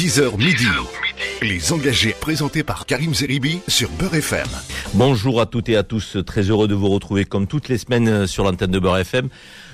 10h midi. Les engagés présentés par Karim Zeribi sur Beurre FM. Bonjour à toutes et à tous, très heureux de vous retrouver comme toutes les semaines sur l'antenne de Beurre FM.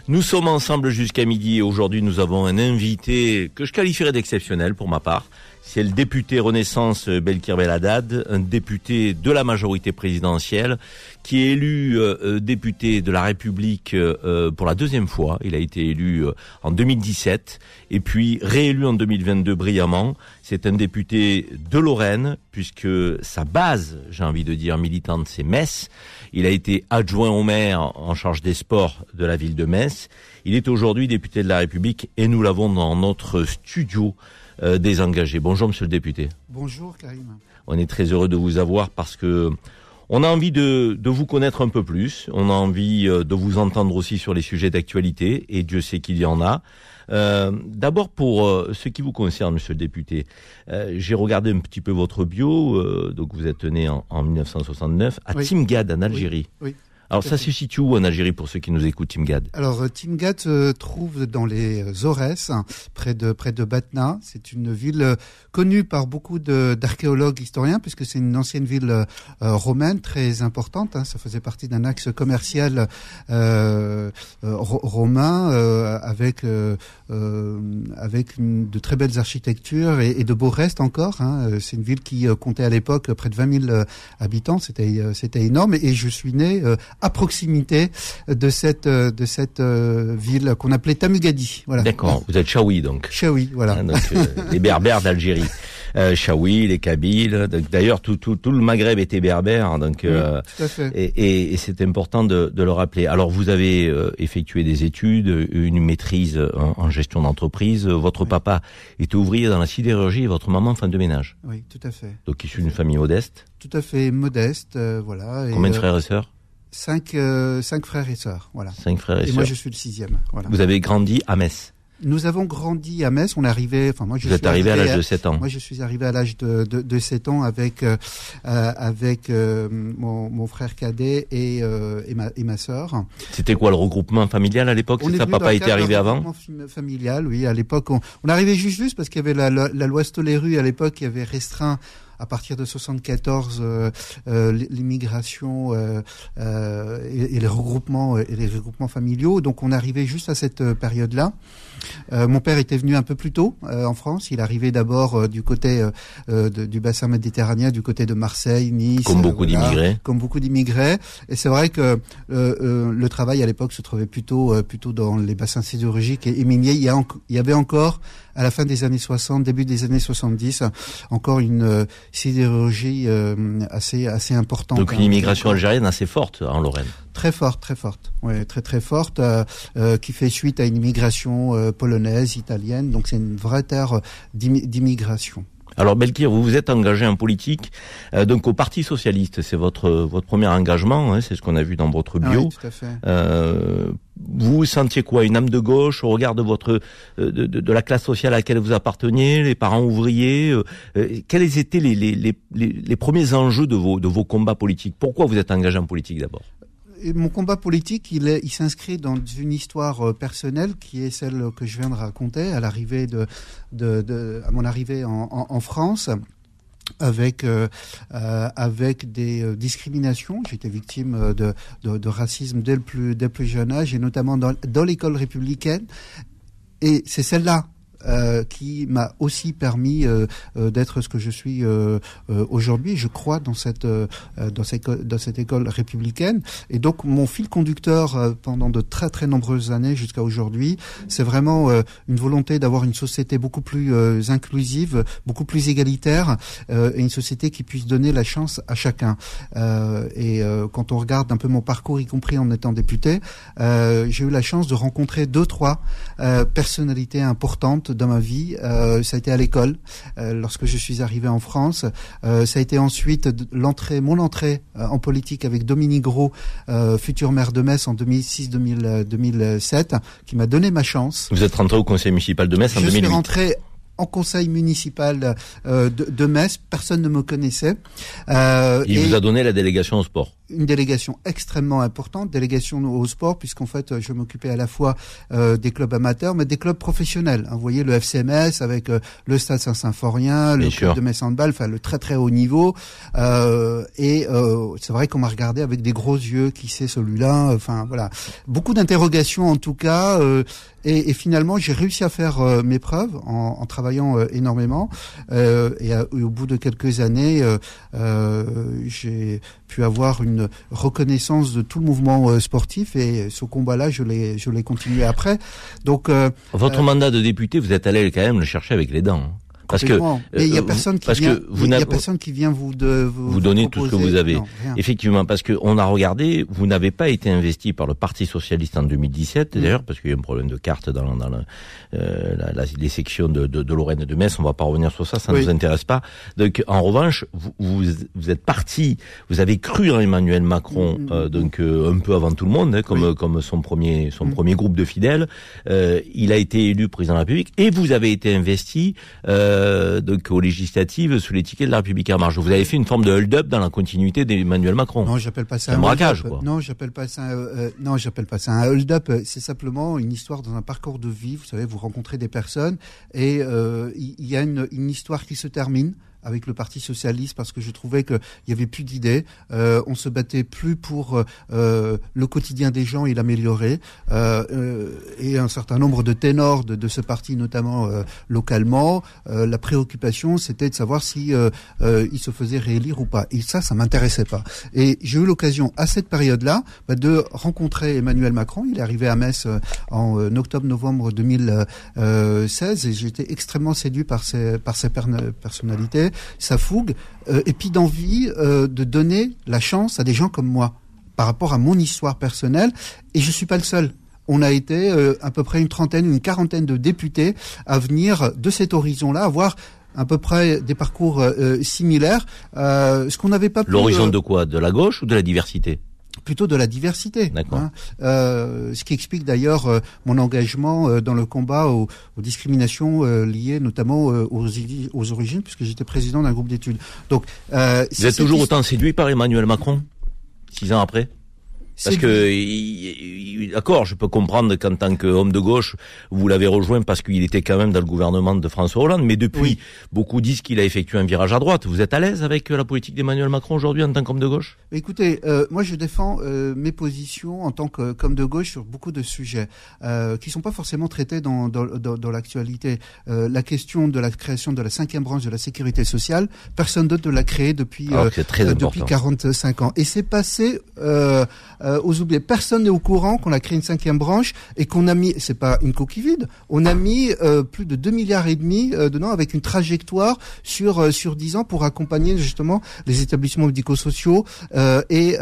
Nous sommes ensemble jusqu'à midi et aujourd'hui nous avons un invité que je qualifierais d'exceptionnel pour ma part. C'est le député Renaissance Belkir Beladad, un député de la majorité présidentielle qui est élu euh, euh, député de la République euh, pour la deuxième fois. Il a été élu en 2017 et puis réélu en 2022 brillamment. C'est un député de Lorraine puisque sa base, j'ai envie de dire militante, c'est Metz. Il a été adjoint au maire en charge des sports de la ville de Metz. Il est aujourd'hui député de la République et nous l'avons dans notre studio des engagés. Bonjour monsieur le député. Bonjour Karim. On est très heureux de vous avoir parce que on a envie de, de, vous connaître un peu plus, on a envie euh, de vous entendre aussi sur les sujets d'actualité, et Dieu sait qu'il y en a. Euh, D'abord pour euh, ce qui vous concerne, Monsieur le député, euh, j'ai regardé un petit peu votre bio. Euh, donc vous êtes né en, en 1969 à oui. Timgad en Algérie. Oui. oui. Alors ça se situe où en Algérie pour ceux qui nous écoutent, Timgad Alors euh, Timgad se trouve dans les Aurès, près de près de Batna. C'est une ville euh, connue par beaucoup d'archéologues historiens puisque c'est une ancienne ville euh, romaine très importante. Hein. Ça faisait partie d'un axe commercial euh, romain euh, avec avec une, de très belles architectures et, et de beaux restes encore. Hein. C'est une ville qui comptait à l'époque près de 20 000 habitants. C'était c'était énorme et je suis né à proximité de cette de cette ville qu'on appelait Tamugadi. Voilà. D'accord. Vous êtes Chaoui donc. Chaoui, voilà. Ah, donc, euh, les Berbères d'Algérie. Euh, Chaoui, les Kabyles. D'ailleurs, tout, tout, tout le Maghreb était berbère, donc oui, euh, tout à fait. et, et, et c'est important de, de, le rappeler. Alors, vous avez euh, effectué des études, une maîtrise en, en gestion d'entreprise. Votre Oui. papa était ouvrier dans la sidérurgie et votre maman femme de ménage. Oui, tout à fait. Donc, issu d'une famille modeste. Tout à fait modeste, euh, voilà. Et, Combien de euh, frères et sœurs? Cinq, euh, cinq frères et sœurs, voilà. Cinq frères et, Et sœurs. moi, je suis le sixième. Voilà. Vous avez grandi à Metz. Nous avons grandi à Metz. On est arrivé. Enfin, moi, je Vous suis êtes arrivé à l'âge de 7 ans. Moi, je suis arrivé à l'âge de, de, de 7 ans avec euh, euh, avec euh, mon, mon frère cadet et, euh, et ma et ma sœur. C'était quoi le regroupement familial à l'époque? C'est est ça, papa était arrivé avant? regroupement fam- familial, oui. À l'époque, on, on arrivait juste juste parce qu'il y avait la, la, la loi Stoléru à l'époque qui avait restreint à partir de 74 euh, euh, l'immigration euh, euh, et, et, les regroupements et les regroupements familiaux. Donc on arrivait juste à cette période-là. Euh, mon père était venu un peu plus tôt euh, en France. Il arrivait d'abord du côté euh, de, du bassin méditerranéen, du côté de Marseille, Nice. Comme beaucoup voilà, d'immigrés. Comme beaucoup d'immigrés. Et c'est vrai que euh, euh, le travail à l'époque se trouvait plutôt euh, plutôt dans les bassins sidérurgiques et, et miniers. Il y, a il y avait encore à la fin des années 60, début des années 70, encore une euh, sidérurgie euh, assez assez importante. Donc une immigration algérienne assez forte en Lorraine. Très forte, très forte, ouais, très très forte, euh, euh, qui fait suite à une immigration euh, polonaise, italienne. Donc c'est une vraie terre d'immigration. Alors Belkir, vous vous êtes engagé en politique, euh, donc au Parti socialiste, c'est votre votre premier engagement, hein, c'est ce qu'on a vu dans votre bio. Ah oui, tout à fait. Euh, vous sentiez quoi Une âme de gauche au regard de votre euh, de, de, de, la classe sociale à laquelle vous apparteniez, les parents ouvriers euh, Quels étaient les, les, les, les, premiers enjeux de vos de vos combats politiques? Pourquoi vous êtes engagé en politique d'abord? Mon combat politique, il, s'inscrit dans une histoire personnelle qui est celle que je viens de raconter à mon arrivée en, France avec euh, euh, avec des euh, discriminations. J'étais victime de, racisme dès le plus jeune âge et notamment dans l'école républicaine. Et c'est celle-là euh, qui m'a aussi permis euh, euh, d'être ce que je suis aujourd'hui. Je crois dans cette dans cette dans cette école républicaine. Et donc mon fil conducteur pendant de très très nombreuses années jusqu'à aujourd'hui, c'est vraiment une volonté d'avoir une société beaucoup plus inclusive, beaucoup plus égalitaire, et une société qui puisse donner la chance à chacun. et quand on regarde un peu mon parcours, y compris en étant député, j'ai eu la chance de rencontrer deux trois personnalités importantes dans ma vie. Euh, ça a été à l'école, euh, lorsque je suis arrivé en France. Euh, ça a été ensuite l'entrée, mon entrée en politique avec Dominique Gros, futur maire de Metz en 2006-2007, qui m'a donné ma chance. Vous êtes rentré au conseil municipal de Metz en je 2008 Je suis rentré en conseil municipal euh, de, de, Metz. Personne ne me connaissait. Euh, Il et vous a donné la délégation au sport. une délégation extrêmement importante, délégation au sport, puisqu'en fait, je m'occupais à la fois euh, des clubs amateurs, mais des clubs professionnels. Vous voyez, le FCMS avec euh, le Stade Saint-Symphorien, le club de Metz Handball, enfin le très très haut niveau. Euh, et c'est vrai qu'on m'a regardé avec des gros yeux, qui c'est celui-là? Enfin voilà, beaucoup d'interrogations en tout cas. Et, et, finalement, j'ai réussi à faire euh, mes preuves en, en travaillant euh, énormément. Euh, et, au bout de quelques années, j'ai pu avoir une reconnaissance de tout le mouvement sportif. Et ce combat-là, je l'ai, je l'ai continué après. Donc, votre mandat de député, vous êtes allé quand même le chercher avec les dents. Hein. Parce que il y a euh, personne qui vient, il y a personne qui vient vous de vous, vous donner tout ce que vous avez. Effectivement, parce que on a regardé, vous n'avez pas été investi par le Parti socialiste en 2017 mm. d'ailleurs parce qu'il y a un problème de carte dans, dans euh, la, les sections de, de, de, Lorraine et de Metz. On va pas revenir sur ça, ça ne nous intéresse pas. Donc en revanche, vous, vous, vous, êtes parti, vous avez cru en Emmanuel Macron, mm. euh, donc euh, un peu avant tout le monde, hein, comme comme son premier son mm. premier groupe de fidèles. il a été élu président de la République et vous avez été investi. Euh, euh, donc aux législatives sous l'étiquette de la République en marche. Vous avez fait une forme de hold-up dans la continuité d'Emmanuel Macron. Non, j'appelle pas ça un, braquage. Quoi. Non, j'appelle pas ça. Euh, euh, non, j'appelle pas ça un hold-up. C'est simplement une histoire dans un parcours de vie. Vous savez, vous rencontrez des personnes et il y, a une, une histoire qui se termine avec le Parti socialiste parce que je trouvais qu'il y avait plus d'idées. Euh, on se battait plus pour euh, le quotidien des gens et l'améliorer. Euh, euh et un certain nombre de ténors de, de ce parti, notamment euh, localement, euh, la préoccupation c'était de savoir si il se faisait réélire ou pas. Et ça, ça m'intéressait pas. Et j'ai eu l'occasion à cette période-là bah, de rencontrer Emmanuel Macron. Il est arrivé à Metz en octobre-novembre 2016 et j'étais extrêmement séduit par ses par ses personnalités sa fougue, euh, et puis d'envie euh, de donner la chance à des gens comme moi par rapport à mon histoire personnelle. Et je suis pas le seul. On a été euh, à peu près une trentaine, une quarantaine de députés à venir de cet horizon-là, avoir à peu près des parcours similaires. ce qu'on n'avait pas. L'horizon de quoi? De la gauche ou de la diversité? Plutôt de la diversité. Hein. Euh, ce qui explique d'ailleurs euh, mon engagement euh, dans le combat aux, discriminations liées notamment aux, aux, origines, puisque j'étais président d'un groupe d'études. Donc, vous êtes toujours autant séduit par Emmanuel Macron six ans après? Parce que, d'accord, je peux comprendre qu'en tant qu'homme de gauche, vous l'avez rejoint parce qu'il était quand même dans le gouvernement de François Hollande, mais depuis, beaucoup disent qu'il a effectué un virage à droite. Vous êtes à l'aise avec euh, la politique d'Emmanuel Macron aujourd'hui en tant qu'homme de gauche? Écoutez, euh, moi je défends euh, mes positions en tant qu'homme de gauche sur beaucoup de sujets euh, qui sont pas forcément traités dans, dans, dans, dans l'actualité. Euh, la question de la création de la cinquième branche de la sécurité sociale, personne d'autre ne l'a créée depuis, euh, depuis 45 ans. Et c'est passé... Euh, euh, aux oubliés. Personne n'est au courant qu'on a créé une cinquième branche et qu'on a mis, c'est pas une coquille vide, on a mis euh, plus de 2 milliards et demi euh, dedans avec une trajectoire sur euh, sur 10 ans pour accompagner justement les établissements médico-sociaux et,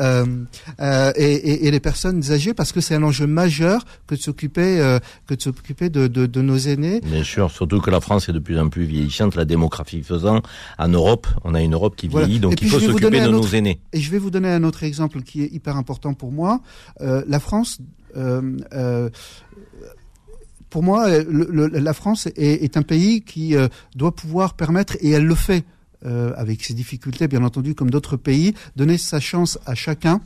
et, et, les personnes âgées parce que c'est un enjeu majeur que de s'occuper que de s'occuper de, de, de, nos aînés. Bien sûr, surtout que la France est de plus en plus vieillissante, la démographie faisant. En Europe, on a une Europe qui vieillit, donc il faut s'occuper de nos aînés. Et je vais vous donner un autre exemple qui est hyper important pour moi, euh, la France. Euh, euh, pour moi, la France est, un pays qui doit pouvoir permettre, et elle le fait, avec ses difficultés bien entendu, comme d'autres pays, donner sa chance à chacun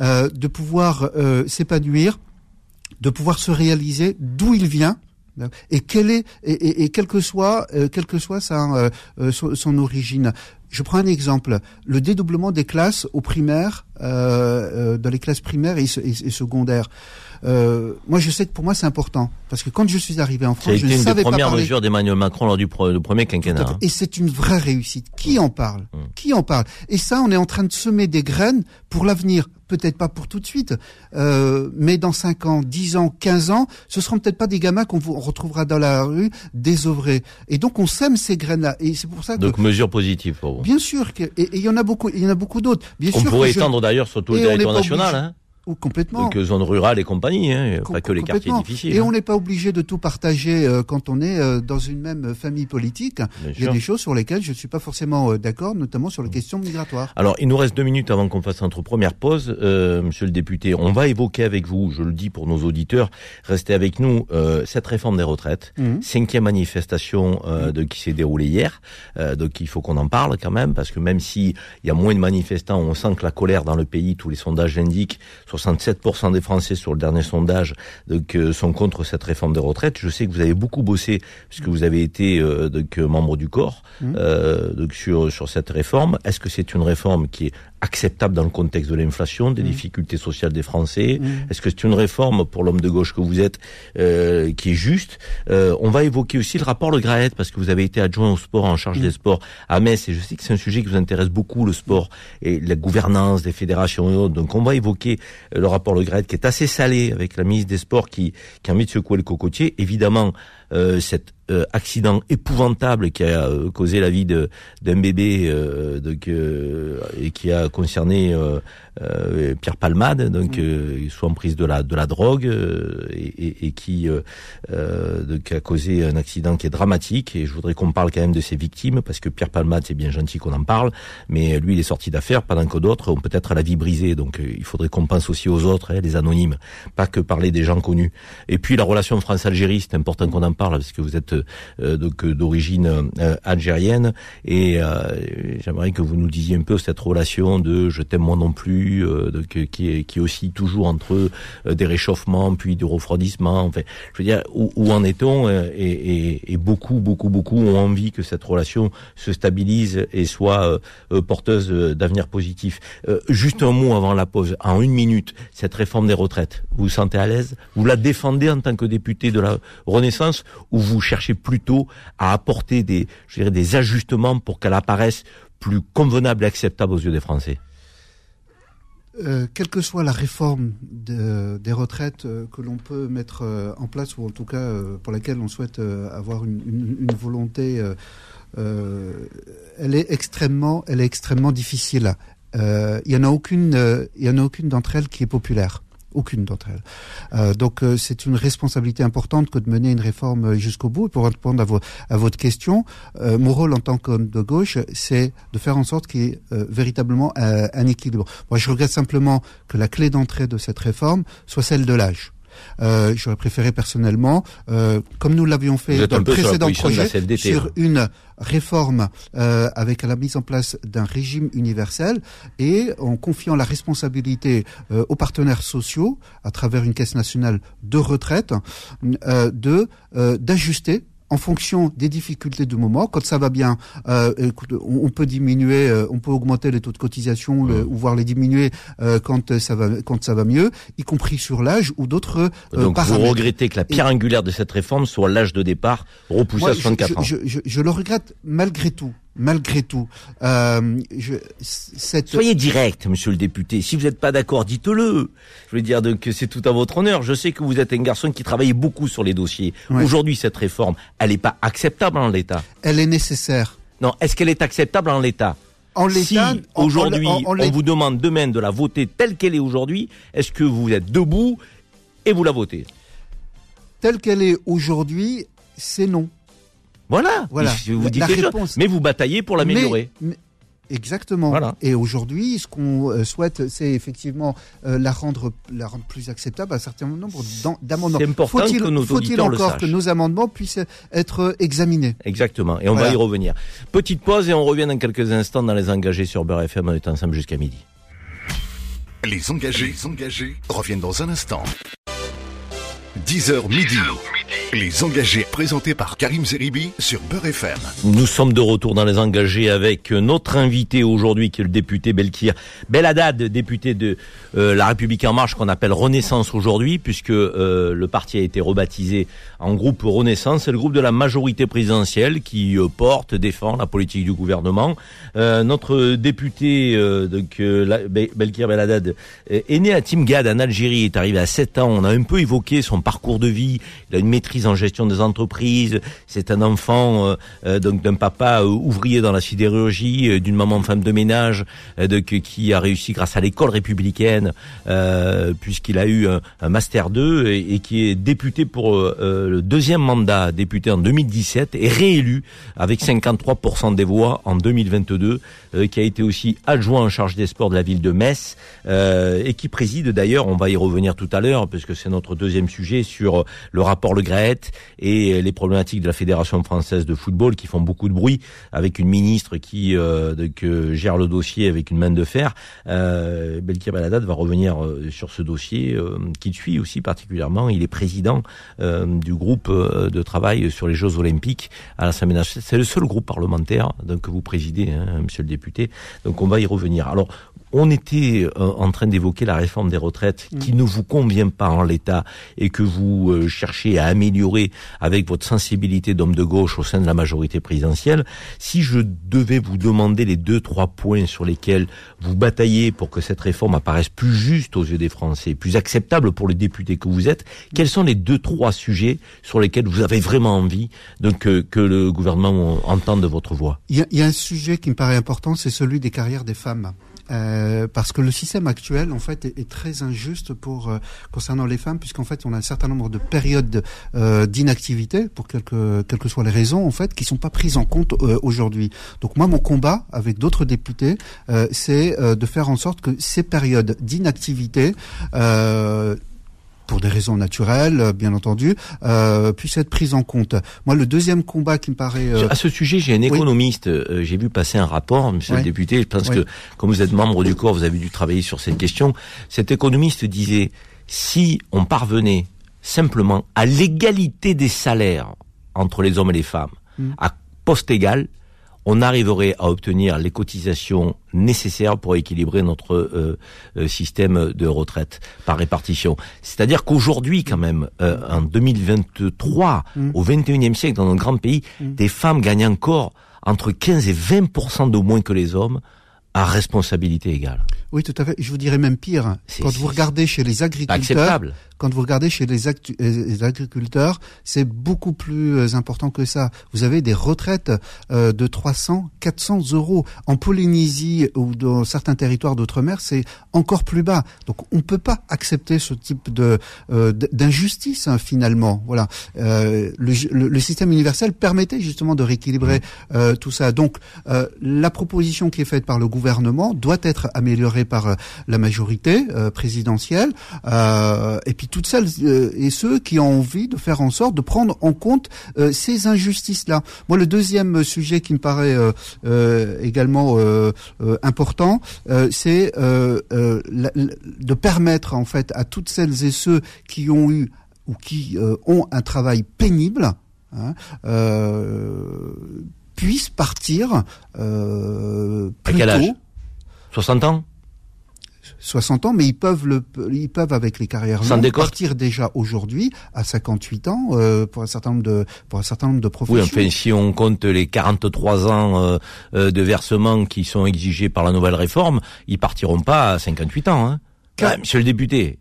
de pouvoir s'épanouir, de pouvoir se réaliser d'où il vient, et quelle est et, que soit soit sa, son, origine. Je prends un exemple, le dédoublement des classes au primaire, euh, euh dans les classes primaires et, secondaires. Euh, moi, je sais que pour moi, c'est important parce que quand je suis arrivé en France, je ne savais pas une des premières mesures d'Emmanuel Macron lors du, premier quinquennat. Hein. Et c'est une vraie réussite. Qui en parle? Hum. Qui en parle? Et ça, on est en train de semer des graines pour l'avenir peut-être pas pour tout de suite, euh, mais dans 5 ans, 10 ans, 15 ans, ce seront peut-être pas des gamins qu'on retrouvera dans la rue désœuvrés. Et donc on sème ces graines-là. Et c'est pour ça que donc mesures positives pour vous. Bien sûr, et il y en a beaucoup, il y en a beaucoup d'autres. Bien on pourrait étendre d'ailleurs sur tout le territoire national. Hein Ou complètement. Donc zone rurale et compagnie, hein, pas que les quartiers difficiles. Et hein. on n'est pas obligé de tout partager euh, quand on est euh, dans une même famille politique. Bien il y a des choses sur lesquelles je ne suis pas forcément euh, d'accord, notamment sur les questions migratoires. Alors, il nous reste deux minutes avant qu'on fasse notre première pause. Euh, monsieur le député, on va évoquer avec vous, je le dis pour nos auditeurs, restez avec nous, euh, cette réforme des retraites. Mhm. Cinquième manifestation euh, de, qui s'est déroulée hier. Euh, donc, il faut qu'on en parle quand même, parce que même si il y a moins de manifestants, on sent que la colère dans le pays, tous les sondages l'indiquent, 67% des Français sur le dernier sondage donc, euh, sont contre cette réforme des retraites. Je sais que vous avez beaucoup bossé, puisque vous avez été euh, donc, euh, membre du corps euh, donc, sur, sur cette réforme. Est-ce que c'est une réforme qui est acceptable dans le contexte de l'inflation, des difficultés sociales des Français Est-ce que c'est une réforme pour l'homme de gauche que vous êtes euh, qui est juste Euh, On va évoquer aussi le rapport Le Graët, parce que vous avez été adjoint au sport en charge des sports à Metz, et je sais que c'est un sujet qui vous intéresse beaucoup, le sport et la gouvernance des fédérations et autres. Donc on va évoquer euh, le rapport Le Graët qui est assez salé avec la ministre des Sports qui, qui a envie de secouer le cocotier. Évidemment, cet euh, accident épouvantable qui a euh, causé la vie de- d'un bébé euh, donc, euh, et qui a concerné euh, euh, Pierre Palmade, donc euh, soit en prise de la de la drogue euh, et, et- et qui euh, euh, donc a causé un accident qui est dramatique. Et je voudrais qu'on parle quand même de ses victimes parce que Pierre Palmade c'est bien gentil qu'on en parle, mais lui il est sorti d'affaires pendant que d'autres ont peut-être la vie brisée. Donc euh, il faudrait qu'on pense aussi aux autres, hein, les anonymes, pas que parler des gens connus. Et puis la relation France-Algérie, c'est important qu'on en parle parce que vous êtes euh, donc euh, d'origine euh, algérienne et j'aimerais que vous nous disiez un peu cette relation de je t'aime moi non plus, euh, qui est qui aussi toujours entre des réchauffements puis du refroidissement. Enfin, je veux dire où, où en est-on et, et, et beaucoup beaucoup beaucoup ont envie que cette relation se stabilise et soit porteuse d'avenir positif. Juste un mot avant la pause, en une minute, cette réforme des retraites, vous vous sentez à l'aise? Vous la défendez en tant que député de la Renaissance ou vous cherchez plutôt à apporter des, je dirais, des ajustements pour qu'elle apparaisse plus convenable et acceptable aux yeux des Français Euh, quelle que soit la réforme de- des retraites euh, que l'on peut mettre euh, en place, ou en tout cas pour laquelle on souhaite avoir une, volonté, elle est extrêmement, elle est extrêmement difficile. Il y en a aucune, il y en a aucune d'entre elles qui est populaire. Aucune d'entre elles. Euh, donc euh, c'est une responsabilité importante que de mener une réforme euh, jusqu'au bout. Pour répondre à, vo- à votre question, mon rôle en tant qu'homme de gauche, c'est de faire en sorte qu'il y ait véritablement euh, un équilibre. Moi, je regrette simplement que la clé d'entrée de cette réforme soit celle de l'âge. Euh, J'aurais préféré personnellement, euh, comme nous l'avions fait dans le sur précédent projet, CFDT, sur hein. une réforme euh, avec la mise en place d'un régime universel et en confiant la responsabilité euh, aux partenaires sociaux à travers une caisse nationale de retraite euh, de euh, d'ajuster en fonction des difficultés du moment, quand ça va bien, euh, écoute, on, on peut diminuer, euh, on peut augmenter les taux de cotisation le- ou voir les diminuer euh, quand euh, ça va quand ça va mieux, y compris sur l'âge ou d'autres euh, Donc vous paramètres. regrettez que la pierre angulaire de cette réforme soit l'âge de départ repoussé à je- 64 je, ans. Je, je- je le regrette malgré tout. Malgré tout. Euh, je, cette, Soyez direct, monsieur le député. Si vous n'êtes pas d'accord, dites-le. Je veux dire donc, que c'est tout à votre honneur. Je sais que vous êtes un garçon qui travaille beaucoup sur les dossiers. Ouais. Aujourd'hui, cette réforme, elle n'est pas acceptable en l'état. elle est nécessaire. Non, est-ce qu'elle est acceptable en l'état? En Si aujourd'hui on l'é- vous demande demain de la voter telle qu'elle est aujourd'hui, est-ce que vous êtes debout et vous la votez? Telle qu'elle est aujourd'hui, c'est non. Voilà. Voilà. Je vous La- dites la réponse. Mais vous bataillez pour l'améliorer. Exactement. Voilà. Et aujourd'hui, ce qu'on euh, souhaite, c'est effectivement euh, la rendre la rendre plus acceptable à un certain nombre d'am- d'amendements. C'est important Faut-il que nos faut-il encore que nos amendements puissent être euh, examinés? Exactement. Et on va y revenir. Petite pause et on revient dans quelques instants dans les engagés sur Beurre FM. On est ensemble jusqu'à midi. Les engagés, les engagés reviennent dans un instant. 10h midi. Les engagés présentés par Karim Zeribi sur Beurre FM. Nous sommes de retour dans les engagés avec notre invité aujourd'hui qui est le député Belkir Beladad, député de euh, La République En Marche qu'on appelle Renaissance aujourd'hui puisque euh, le parti a été rebaptisé en groupe Renaissance. C'est le groupe de la majorité présidentielle qui euh, porte, défend la politique du gouvernement. Notre député donc, Belkir Beladad euh, est né à Timgad en Algérie, est arrivé à 7 ans. On a un peu évoqué son parcours de vie. Maîtrise en gestion des entreprises. C'est un enfant donc d'un papa ouvrier dans la sidérurgie, d'une maman femme de ménage, de, qui a réussi grâce à l'école républicaine, puisqu'il a eu un, master 2 et, et, qui est député pour le deuxième mandat, député en 2017 et réélu avec 53% des voix en 2022, qui a été aussi adjoint en charge des sports de la ville de Metz et qui préside d'ailleurs, on va y revenir tout à l'heure, parce que c'est notre deuxième sujet, sur le rapport Le Et les problématiques de la Fédération française de football qui font beaucoup de bruit, avec une ministre qui euh, gère le dossier avec une main de fer. Euh, Belkir Baladat va revenir euh, sur ce dossier euh, qui suit aussi particulièrement. Il est président du groupe de travail sur les Jeux Olympiques à l'Assemblée nationale. C'est le seul groupe parlementaire donc, que vous présidez, hein, monsieur le député. Donc on va y revenir. Alors, on était euh, en train d'évoquer la réforme des retraites qui mm. ne vous convient pas en l'état et que vous euh, cherchez à améliorer avec votre sensibilité d'homme de gauche au sein de la majorité présidentielle. Si je devais vous demander les deux, trois points sur lesquels vous bataillez pour que cette réforme apparaisse plus juste aux yeux des Français, plus acceptable pour les députés que vous êtes, quels sont les deux, trois sujets sur lesquels vous avez vraiment envie donc, euh, que le gouvernement entende votre voix? Il y a un sujet qui me paraît important, c'est celui des carrières des femmes. Euh, parce que le système actuel en fait est, très injuste pour euh, concernant les femmes puisqu'en fait on a un certain nombre de périodes euh, d'inactivité pour quelque quelles que soient les raisons en fait qui sont pas prises en compte euh, aujourd'hui. Donc moi mon combat avec d'autres députés c'est de faire en sorte que ces périodes d'inactivité pour des raisons naturelles, euh, bien entendu, euh, puisse être prise en compte. Moi, le deuxième combat qui me paraît... Euh, à ce sujet, j'ai un économiste, euh, j'ai vu passer un rapport, monsieur le député, je pense que comme vous êtes membre du corps, vous avez dû travailler sur cette question. Cet économiste disait, si on parvenait simplement à l'égalité des salaires entre les hommes et les femmes, hmm. à poste égal, on arriverait à obtenir les cotisations nécessaires pour équilibrer notre euh, euh, système de retraite par répartition. C'est-à-dire qu'aujourd'hui, quand même, euh, en 2023, mm. au 21e siècle, dans notre grand pays, mm. des femmes gagnent encore entre 15 et 20% de moins que les hommes à responsabilité égale. Oui, tout à fait. Je vous dirais même pire. Quand vous regardez chez les agriculteurs, quand vous regardez chez les, les agriculteurs, c'est beaucoup plus euh, important que ça. Vous avez des retraites euh, de 300, 400 euros. En Polynésie ou dans certains territoires d'outre-mer, c'est encore plus bas. Donc, on ne peut pas accepter ce type de euh, d'injustice hein, finalement. Voilà. Euh, le, le, système universel permettait justement de rééquilibrer mmh. tout ça. Donc, la proposition qui est faite par le gouvernement doit être améliorée par euh, la majorité euh, présidentielle, euh, et puis toutes celles et ceux qui ont envie de faire en sorte de prendre en compte ces injustices-là. Moi, le deuxième sujet qui me paraît également important, c'est de permettre en fait à toutes celles et ceux qui ont eu ou qui ont un travail pénible, hein, puissent partir euh, plus tôt. 60 ans? 60 ans, mais ils peuvent le, ils peuvent avec les carrières longues partir déjà aujourd'hui à 58 ans euh, pour un certain nombre de pour un certain nombre de professions. Oui, enfin si on compte les 43 ans euh, euh, de versement qui sont exigés par la nouvelle réforme, ils partiront pas à 58 ans. Hein. monsieur le député,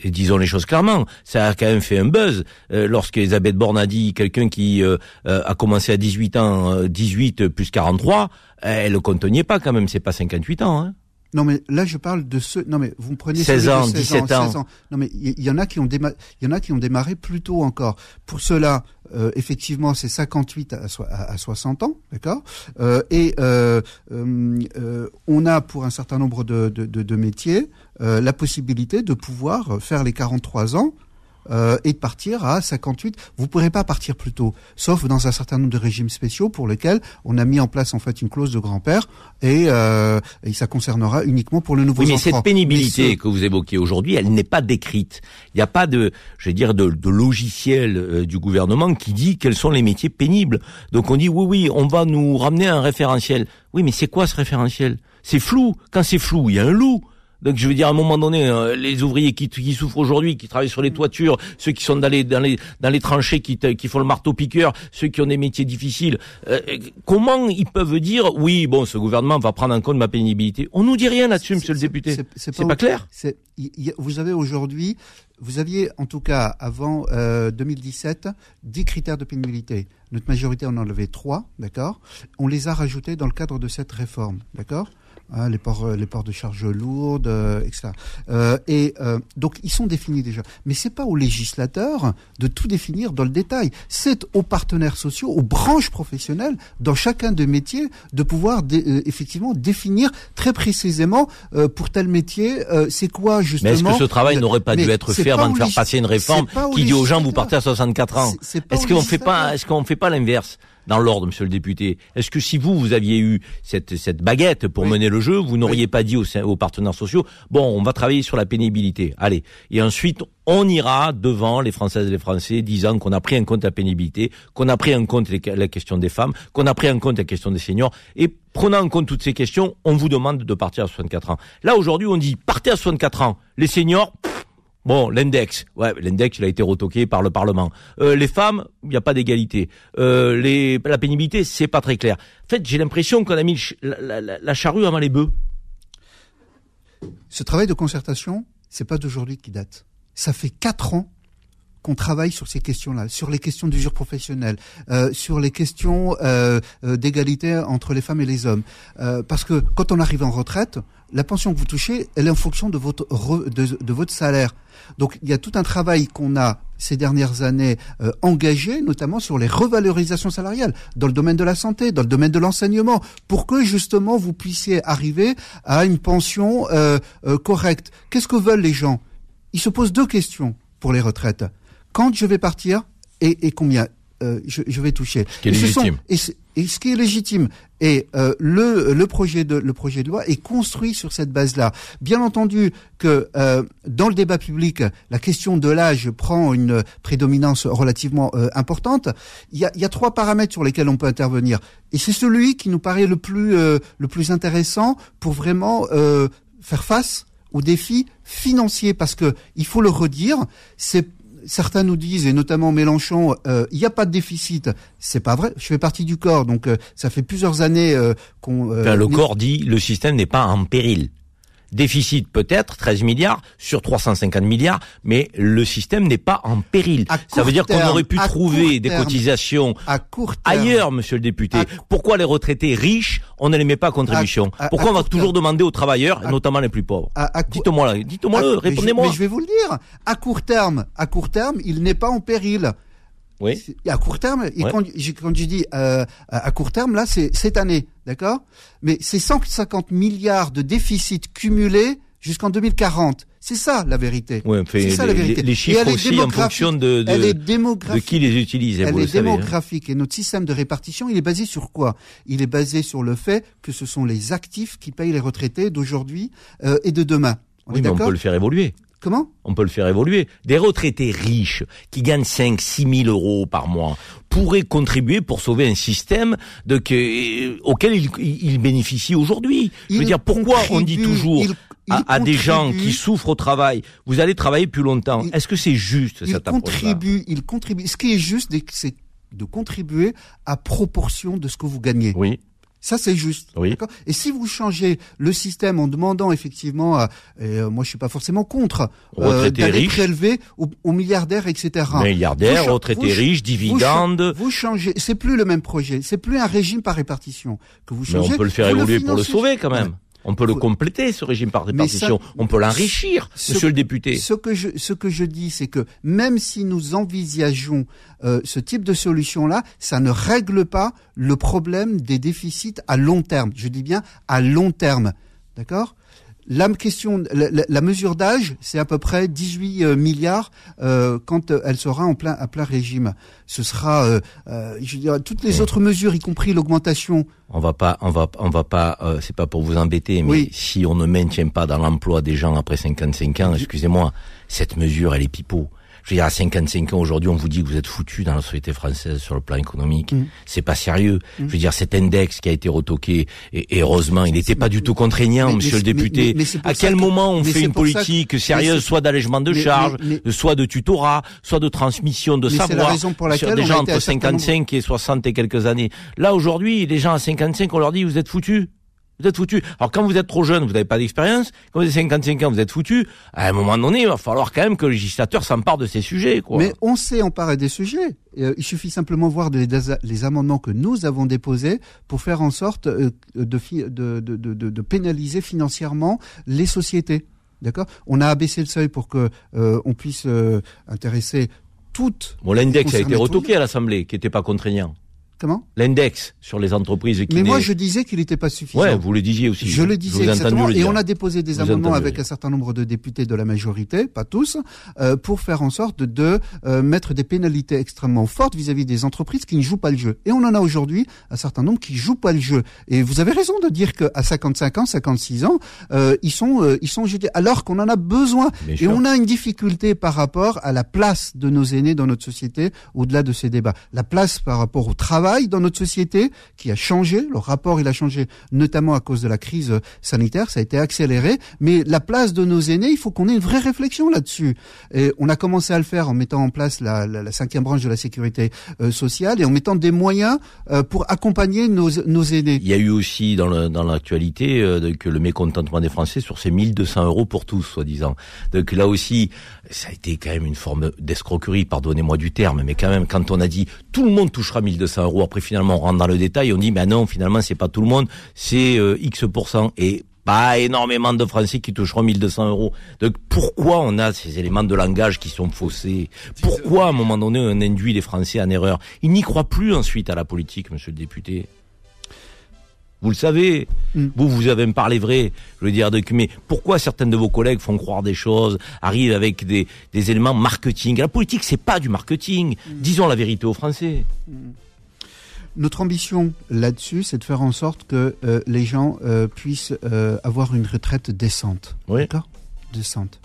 et disons les choses clairement, ça a quand même fait un buzz euh, lorsque Elisabeth Borne a dit quelqu'un qui a commencé à 18 ans, 18 plus 43, elle le contenait pas quand même, c'est pas 58 ans. Hein. Non, mais là, je parle de ceux. Non, mais vous me prenez 16 ans, 17 ans, 16 ans. Non, mais il y, en a qui ont y en a qui ont démarré plus tôt encore. Pour cela, euh, effectivement, c'est 58 à, à, 60 ans, d'accord? Euh, et euh, euh, on a pour un certain nombre de, de, de, de métiers la possibilité de pouvoir faire les 43 ans euh, et de partir à 58. Vous ne pourrez pas partir plus tôt, sauf dans un certain nombre de régimes spéciaux pour lesquels on a mis en place en fait une clause de grand-père et, euh, et, ça concernera uniquement pour le nouveau oui, mais cette pénibilité que vous évoquez aujourd'hui, elle n'est pas décrite. Il n'y a pas de, je vais dire, de, de logiciel euh, du gouvernement qui dit quels sont les métiers pénibles. Donc on dit oui, oui, on va nous ramener un référentiel. Oui, mais c'est quoi ce référentiel? C'est flou. Quand c'est flou, il y a un loup. Donc je veux dire à un moment donné, euh, les ouvriers qui, qui souffrent aujourd'hui, qui travaillent sur les toitures, ceux qui sont dans les dans les dans les tranchées, qui, qui font le marteau piqueur, ceux qui ont des métiers difficiles, euh, comment ils peuvent dire oui, bon, ce gouvernement va prendre en compte ma pénibilité? On nous dit rien là-dessus, Monsieur le député. C'est pas, pas, clair? vous avez aujourd'hui, vous aviez en tout cas avant euh, 2017 10 critères de pénibilité. Notre majorité en a enlevé trois, d'accord? On les a rajoutés dans le cadre de cette réforme, d'accord? Hein, les ports, euh, les ports de charges lourdes, euh, etc. Euh, et euh, donc ils sont définis déjà. Mais c'est pas aux législateurs de tout définir dans le détail. C'est aux partenaires sociaux, aux branches professionnelles, dans chacun des métiers, de pouvoir euh, effectivement définir très précisément pour tel métier, c'est quoi justement. Mais est-ce que ce travail n'aurait pas dû être fait avant de faire passer une réforme qui dit aux gens vous partez à 64 ans Est-ce qu'on fait pas, est-ce qu'on fait pas l'inverse dans l'ordre, monsieur le député. Est-ce que si vous, vous aviez eu cette, cette baguette pour mener le jeu, vous n'auriez pas dit aux, aux, partenaires sociaux, bon, on va travailler sur la pénibilité, allez. Et ensuite, on ira devant les Françaises et les Français disant qu'on a pris en compte la pénibilité, qu'on a pris en compte les, la question des femmes, qu'on a pris en compte la question des seniors. Et prenant en compte toutes ces questions, on vous demande de partir à 64 ans. Là, aujourd'hui, on dit, partez à 64 ans. Les seniors, Bon, l'index, ouais, l'index, il a été retoqué par le Parlement. Euh, les femmes, il n'y a pas d'égalité. Euh, la pénibilité, c'est pas très clair. En fait, j'ai l'impression qu'on a mis la, la, la, charrue avant les bœufs. Ce travail de concertation, c'est pas d'aujourd'hui qui date. Ça fait quatre ans qu'on travaille sur ces questions-là, sur les questions d'usure professionnelle, euh, sur les questions euh, d'égalité entre les femmes et les hommes. Parce que quand on arrive en retraite, la pension que vous touchez, elle est en fonction de votre de, votre salaire. Donc il y a tout un travail qu'on a ces dernières années euh, engagé, notamment sur les revalorisations salariales dans le domaine de la santé, dans le domaine de l'enseignement, pour que justement vous puissiez arriver à une pension euh, euh, correcte. Qu'est-ce que veulent les gens? Ils se posent deux questions pour les retraites. Quand je vais partir et, et combien? Euh, je, je, vais toucher. Ce qui est légitime. Sont, et, et, ce qui est légitime. Et euh, le, le, projet de, le projet de loi est construit sur cette base-là. Bien entendu que euh, dans le débat public, la question de l'âge prend une prédominance relativement euh, importante. Il y, a, il y a trois paramètres sur lesquels on peut intervenir. Et c'est celui qui nous paraît le plus, euh, le plus intéressant pour vraiment euh, faire face aux défis financiers. Parce que, il faut le redire, c'est certains nous disent, et notamment Mélenchon, euh, il n'y a pas de déficit. C'est pas vrai. Je fais partie du corps, donc euh, ça fait plusieurs années euh, qu'on. Enfin, le corps dit le système n'est pas en péril. Déficit peut-être 13 milliards sur 350 milliards, mais le système n'est pas en péril. Ça veut dire qu'on aurait pu trouver des terme, cotisations à court terme, ailleurs, monsieur le député. Pourquoi les retraités riches, on ne les met pas à contribution à, à, Pourquoi on va toujours terme. demander aux travailleurs, notamment les plus pauvres Dites-moi dites-moi répondez-moi. Mais je vais vous le dire. À court terme, à court terme, il n'est pas en péril. Oui. À court terme, ouais. quand, quand, je dis euh, à court terme, là, c'est cette année, d'accord? Mais c'est 150 milliards de déficit cumulé jusqu'en 2040. C'est ça la vérité. Oui, c'est ça la vérité. Les, les chiffres aussi en fonction de, de, elle est démographique. de qui les utilise. Elle vous est le savez, démographique. Hein. Et notre système de répartition, il est basé sur quoi? Il est basé sur le fait que ce sont les actifs qui payent les retraités d'aujourd'hui euh, et de demain. On oui, mais on peut le faire évoluer. Comment? On peut le faire évoluer. Des retraités riches qui gagnent 5 6 000 euros par mois pourraient contribuer pour sauver un système de, que, auquel ils, ils bénéficient aujourd'hui. Je veux dire, pourquoi on dit toujours il, il à, à, des gens qui souffrent au travail, vous allez travailler plus longtemps Est-ce que c'est juste il cette contribue, Il contribue. Ce qui est juste, c'est de contribuer à proportion de ce que vous gagnez. Oui. Ça, c'est juste. Oui. Et si vous changez le système en demandant effectivement, à, et euh, moi je suis pas forcément contre, euh, d'aller prélever aux, aux, milliardaires, etc. Milliardaires, retraités riches, dividendes. Vous, vous changez. C'est plus le même projet. C'est plus un régime par répartition que vous changez. Mais on peut le faire évoluer le pour le sauver quand même. On peut le compléter, ce régime par répartition. Ça, on peut l'enrichir, monsieur le député. Ce que je, ce que je dis, c'est que même si nous envisageons euh, ce type de solution-là, ça ne règle pas le problème des déficits à long terme. Je dis bien à long terme. D'accord? La question, la, la mesure d'âge, c'est à peu près 18 euh, milliards euh, quand euh, elle sera en plein à plein régime. Ce sera, euh, je dirais, toutes les autres mesures, y compris l'augmentation. On va pas, on va, on va pas. c'est pas pour vous embêter, mais oui. si on ne maintient pas dans l'emploi des gens après 55 ans, excusez-moi, cette mesure, elle est pipeau. Je veux dire, à 55 ans aujourd'hui, on vous dit que vous êtes foutu dans la société française sur le plan économique. Mm. C'est pas sérieux. Je veux dire, cet index qui a été retoqué, et, et heureusement, il n'était pas du tout contraignant, Mais- monsieur mais- le député. mais- à quel que- moment on fait une que- politique sérieuse, soit d'allègement de charges, soit de tutorat, soit de transmission de la savoir raison pour sur des gens entre à certains 55 et 60 et quelques années. Là, aujourd'hui, les gens à 55, on leur dit, vous êtes foutus. Vous êtes foutus. Alors quand vous êtes trop jeune, vous n'avez pas d'expérience. Quand vous avez 55 ans, vous êtes foutus. À un moment donné, il va falloir quand même que le législateur s'empare de ces sujets. Quoi. Mais on sait emparer des sujets. Euh, il suffit simplement voir les, les amendements que nous avons déposés pour faire en sorte euh, de, de, pénaliser financièrement les sociétés. D'accord? On a abaissé le seuil pour que euh, on puisse euh, intéresser toutes. Bon, l'index a été retoqué à l'Assemblée, qui n'était pas contraignant. Comment? L'index sur les entreprises qui Mais moi, je disais qu'il n'était pas suffisant. Ouais, vous le disiez aussi. Je le disais exactement. le Et on a déposé des Vous amendements avec un certain nombre de députés de la majorité, pas tous, euh, pour faire en sorte de euh, mettre des pénalités extrêmement fortes vis-à-vis des entreprises qui ne jouent pas le jeu. Et on en a aujourd'hui un certain nombre qui jouent pas le jeu. Et vous avez raison de dire qu'à 55 ans, 56 ans, euh, ils sont, euh, ils sont jetés. Alors qu'on en a besoin. Bien Et sûr. on a une difficulté par rapport à la place de nos aînés dans notre société au-delà de ces débats. La place par rapport au travail dans notre société qui a changé, le rapport il a changé notamment à cause de la crise sanitaire, ça a été accéléré, mais la place de nos aînés, il faut qu'on ait une vraie réflexion là-dessus. Et on a commencé à le faire en mettant en place la, cinquième branche de la sécurité euh, sociale et en mettant des moyens euh, pour accompagner nos, nos aînés. Il y a eu aussi dans dans l'actualité euh, que le mécontentement des Français sur ces 1200 euros pour tous, soi-disant. Donc là aussi, ça a été quand même une forme d'escroquerie, pardonnez-moi du terme, mais quand même, quand on a dit tout le monde touchera 1200 euros, après finalement on rentre dans le détail, on dit ben non, finalement c'est pas tout le monde, c'est euh, X et pas énormément de Français qui toucheront 1200 euros. Donc pourquoi on a ces éléments de langage qui sont faussés? Pourquoi à un moment donné on induit les Français en erreur? Ils n'y croient plus ensuite à la politique, monsieur le député. Vous le savez, Mm. vous vous avez me parlé vrai. Je veux dire, donc, mais pourquoi certains de vos collègues font croire des choses, arrivent avec des, des éléments marketing? La politique, c'est pas du marketing. Disons la vérité aux Français. Notre ambition là-dessus, c'est de faire en sorte que euh, les gens euh, puissent euh, avoir une retraite décente. Oui. D'accord? Décente.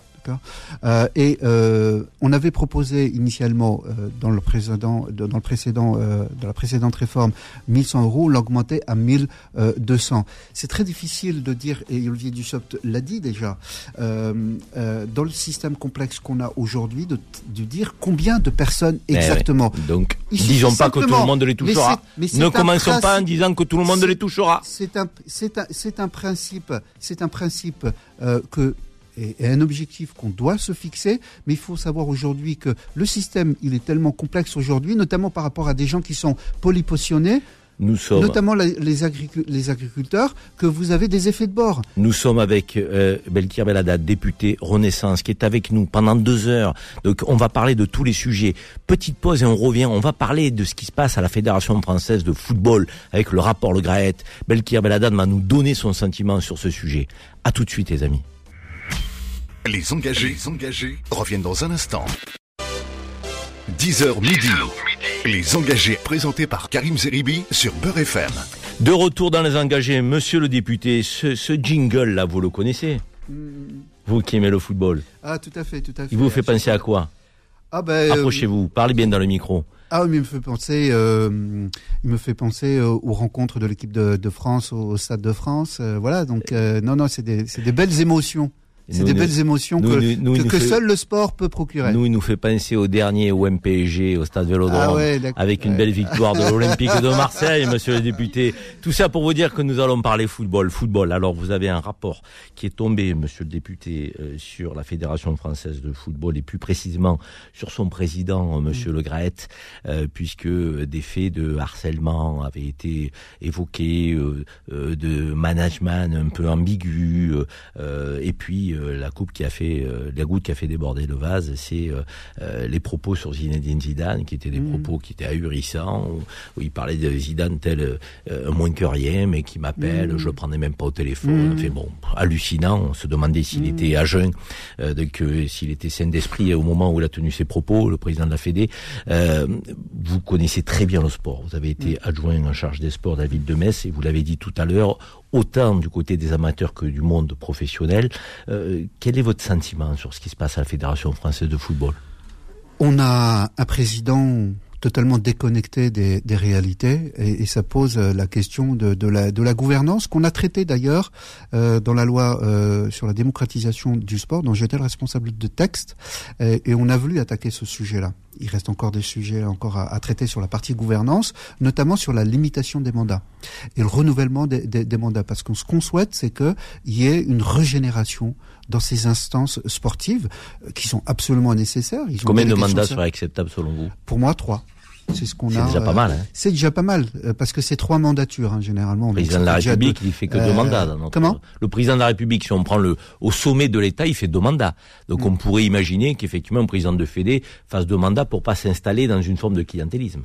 Euh, Et euh, on avait proposé initialement euh, dans le précédent, dans le précédent, dans la précédente réforme, 1100 euros, l'augmenter à 1200. C'est très difficile de dire, et Olivier Dussopt l'a dit déjà, dans le système complexe qu'on a aujourd'hui, de, de dire combien de personnes ouais. exactement. Donc, suffit disons pas que tout le monde les touchera. mais Ne commençons pas en disant que tout le monde les touchera. C'est un, c'est un, c'est un principe, c'est un principe euh, que et un objectif qu'on doit se fixer, mais il faut savoir aujourd'hui que le système, il est tellement complexe aujourd'hui, notamment par rapport à des gens qui sont polypotionnés, Nous sommes, notamment les, agricu- les agriculteurs, que vous avez des effets de bord. nous sommes avec euh, Belkir Belada, député Renaissance, qui est avec nous pendant deux heures. Donc, on va parler de tous les sujets. Petite pause et on revient. On va parler de ce qui se passe à la Fédération française de football avec le rapport Le Graët. Belkir Belada va nous donner son sentiment sur ce sujet. À tout de suite, les amis. Les engagés, les engagés reviennent dans un instant. 10h midi. Les engagés présentés par Karim Zeribi sur Beurre FM. De retour dans les engagés, monsieur le député, ce, ce jingle-là, vous le connaissez Vous qui aimez le football. Ah, tout à fait, tout à fait. Il vous fait penser à quoi Ah, ben, euh, Approchez-vous, parlez bien dans le micro. Ah, mais il me fait penser, euh, il me fait penser euh, aux rencontres de l'équipe de, de France au Stade de France. euh, voilà, donc euh, non, non, c'est des, c'est des belles émotions. C'est des belles émotions nous, que, nous, que, il nous que fait- seul le sport peut procurer. Nous, il nous fait penser au dernier au MPG, au Stade Vélodrome, Ah ouais, avec une Ouais. belle victoire de l'Olympique de Marseille, monsieur le député. Tout ça pour vous dire que nous allons parler football. Football. Alors, vous avez un rapport qui est tombé, monsieur le député, euh, sur la Fédération française de football et plus précisément sur son président, euh, monsieur Le Graët, euh, puisque des faits de harcèlement avaient été évoqués, euh, euh, de management un peu ambigu, et puis euh, la coupe qui a fait, euh, la goutte qui a fait déborder le vase, c'est euh, les propos sur Zinedine Zidane, qui étaient des propos qui étaient ahurissants, où, où il parlait de Zidane tel euh, un moins que rien, mais qui m'appelle, je le prenais même pas au téléphone. Enfin bon, hallucinant. On se demandait s'il était à jeun, euh, donc s'il était sain d'esprit au moment où il a tenu ses propos, le président de la Fédé. Euh, vous connaissez très bien le sport. Vous avez été adjoint en charge des sports de la ville de Metz et vous l'avez dit tout à l'heure, autant du côté des amateurs que du monde professionnel. Euh, quel est votre sentiment sur ce qui se passe à la Fédération française de football? On a un président totalement déconnecté des, des réalités et, et, ça pose euh, la question de, de, la, de la gouvernance qu'on a traité d'ailleurs euh, dans la loi euh, sur la démocratisation du sport dont j'étais le responsable de texte et, et, on a voulu attaquer ce sujet-là. Il reste encore des sujets encore à, à, traiter sur la partie gouvernance, notamment sur la limitation des mandats et le renouvellement des, des, des mandats parce que ce qu'on souhaite c'est qu'il y ait une régénération dans ces instances sportives euh, qui sont absolument nécessaires. Ils Combien de mandats seraient acceptables selon vous? Pour moi, trois. C'est ce qu'on a. C'est déjà pas mal. Hein. C'est déjà pas mal parce que c'est trois mandatures hein, généralement. Le président de la République, deux, il fait que euh, deux mandats. Dans notre... Comment? Le président de la République, si on prend le au sommet de l'État, il fait deux mandats. Donc mmh. on pourrait imaginer qu'effectivement un président de Fédé fasse deux mandats pour pas s'installer dans une forme de clientélisme.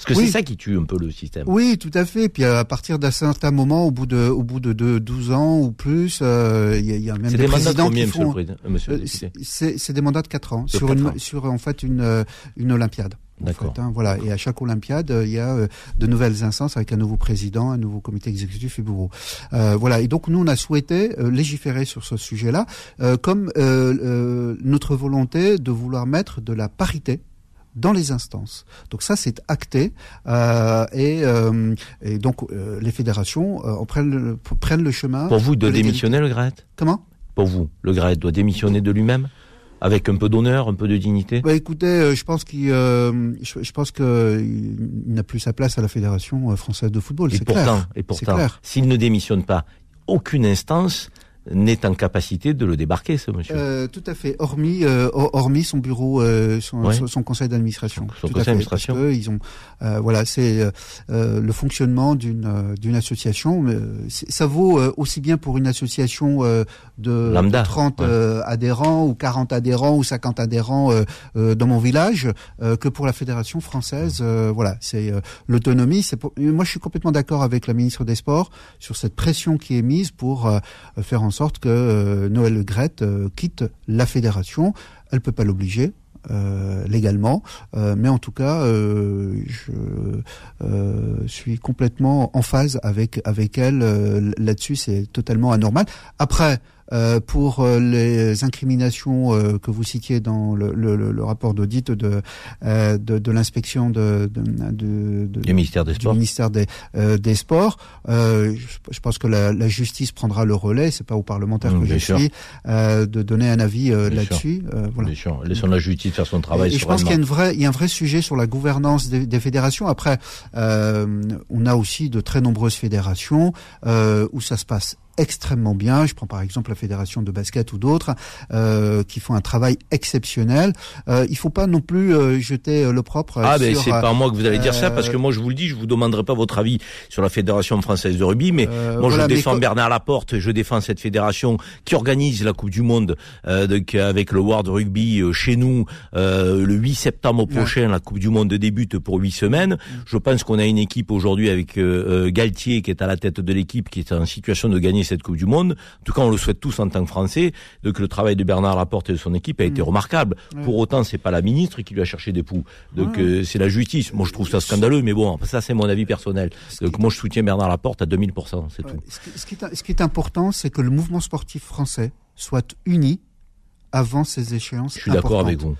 Parce que oui. c'est ça qui tue un peu le système. Oui, tout à fait. Puis à partir d'un certain moment, au bout de, au bout de, de 12 ans ou plus, il euh, y, a, y, a, même des, des présidents combien, qui font. Monsieur, euh, c'est des mandats de 4 ans sur, 4 une, ans. sur en fait une, une Olympiade. D'accord. En fait, hein, voilà. Et à chaque Olympiade, il y a euh, de nouvelles instances avec un nouveau président, un nouveau comité exécutif et bureau. Euh, voilà. Et donc nous, on a souhaité euh, légiférer sur ce sujet-là, euh, comme notre volonté de vouloir mettre de la parité dans les instances. Donc ça, c'est acté euh, et, euh, et, donc euh, les fédérations euh, prennent, le, prennent le chemin. Pour vous, de, de démissionner le GRET Comment? Pour vous, le GRET doit démissionner de lui-même? Avec un peu d'honneur, un peu de dignité? Bah, écoutez, euh, je pense qu'il, je, je, pense n'a plus sa place à la fédération française de football. Et pourtant, clair. et pourtant, s'il ne démissionne pas, aucune instance n'est en capacité de le débarquer, ce monsieur. Euh, tout à fait, hormis euh, hormis son bureau, euh, son, ouais. son, conseil d'administration. Son, conseil d'administration. Ils ont, euh, voilà, c'est euh, le fonctionnement d'une d'une association. Ça vaut aussi bien pour une association de Lambda, 30 ouais. adhérents ou 40 adhérents ou 50 adhérents dans mon village que pour la fédération française. voilà, c'est l'autonomie. C'est moi, je suis complètement d'accord avec la ministre des Sports sur cette pression qui est mise pour faire en sorte que euh, Noël Le Grette euh, quitte la fédération. Elle peut pas l'obliger. Euh, légalement, mais en tout cas, je suis complètement en phase avec avec elle là-dessus. C'est totalement anormal. Après, euh, pour les incriminations euh, que vous citiez dans le, le, le rapport d'audit de, euh, de, de l'inspection de, de, du ministère des Sports, ministère des, des Sports, je, je, pense que la, la, justice prendra le relais. C'est pas aux parlementaires mmh, que je sûr. suis de donner un avis là-dessus. voilà. Laissons la justice faire son travail. Et, et je pense qu'il y a une vraie, il y a un vrai sujet sur la gouvernance des, des fédérations. Après, on a aussi de très nombreuses fédérations où ça se passe extrêmement bien. Je prends par exemple la fédération de basket ou d'autres euh, qui font un travail exceptionnel. Euh, il faut pas non plus euh, jeter le propre. Ah ben c'est pas moi que vous allez dire ça parce que moi je vous le dis, je vous demanderai pas votre avis sur la fédération française de rugby, mais moi voilà, je défends mais... Bernard Laporte, je défends cette fédération qui organise la Coupe du Monde donc, avec le World Rugby chez nous le 8 septembre prochain. Ouais. La Coupe du Monde débute pour huit semaines. Je pense qu'on a une équipe aujourd'hui avec Galtier qui est à la tête de l'équipe qui est en situation de gagner cette Coupe du Monde. En tout cas, on le souhaite tous en tant que Français. Donc le travail de Bernard Laporte et de son équipe a été mmh. remarquable. Ouais. Pour autant, c'est pas la ministre qui lui a cherché des poux. Donc ouais. euh, c'est la justice. Moi, je trouve ça scandaleux, mais bon, ça c'est mon avis personnel. Donc moi, je soutiens Bernard Laporte à 2000%. C'est ouais. tout. Ce qui, ce qui, est, ce qui est important, c'est que le mouvement sportif français soit uni avant ces échéances. Je suis d'accord avec vous.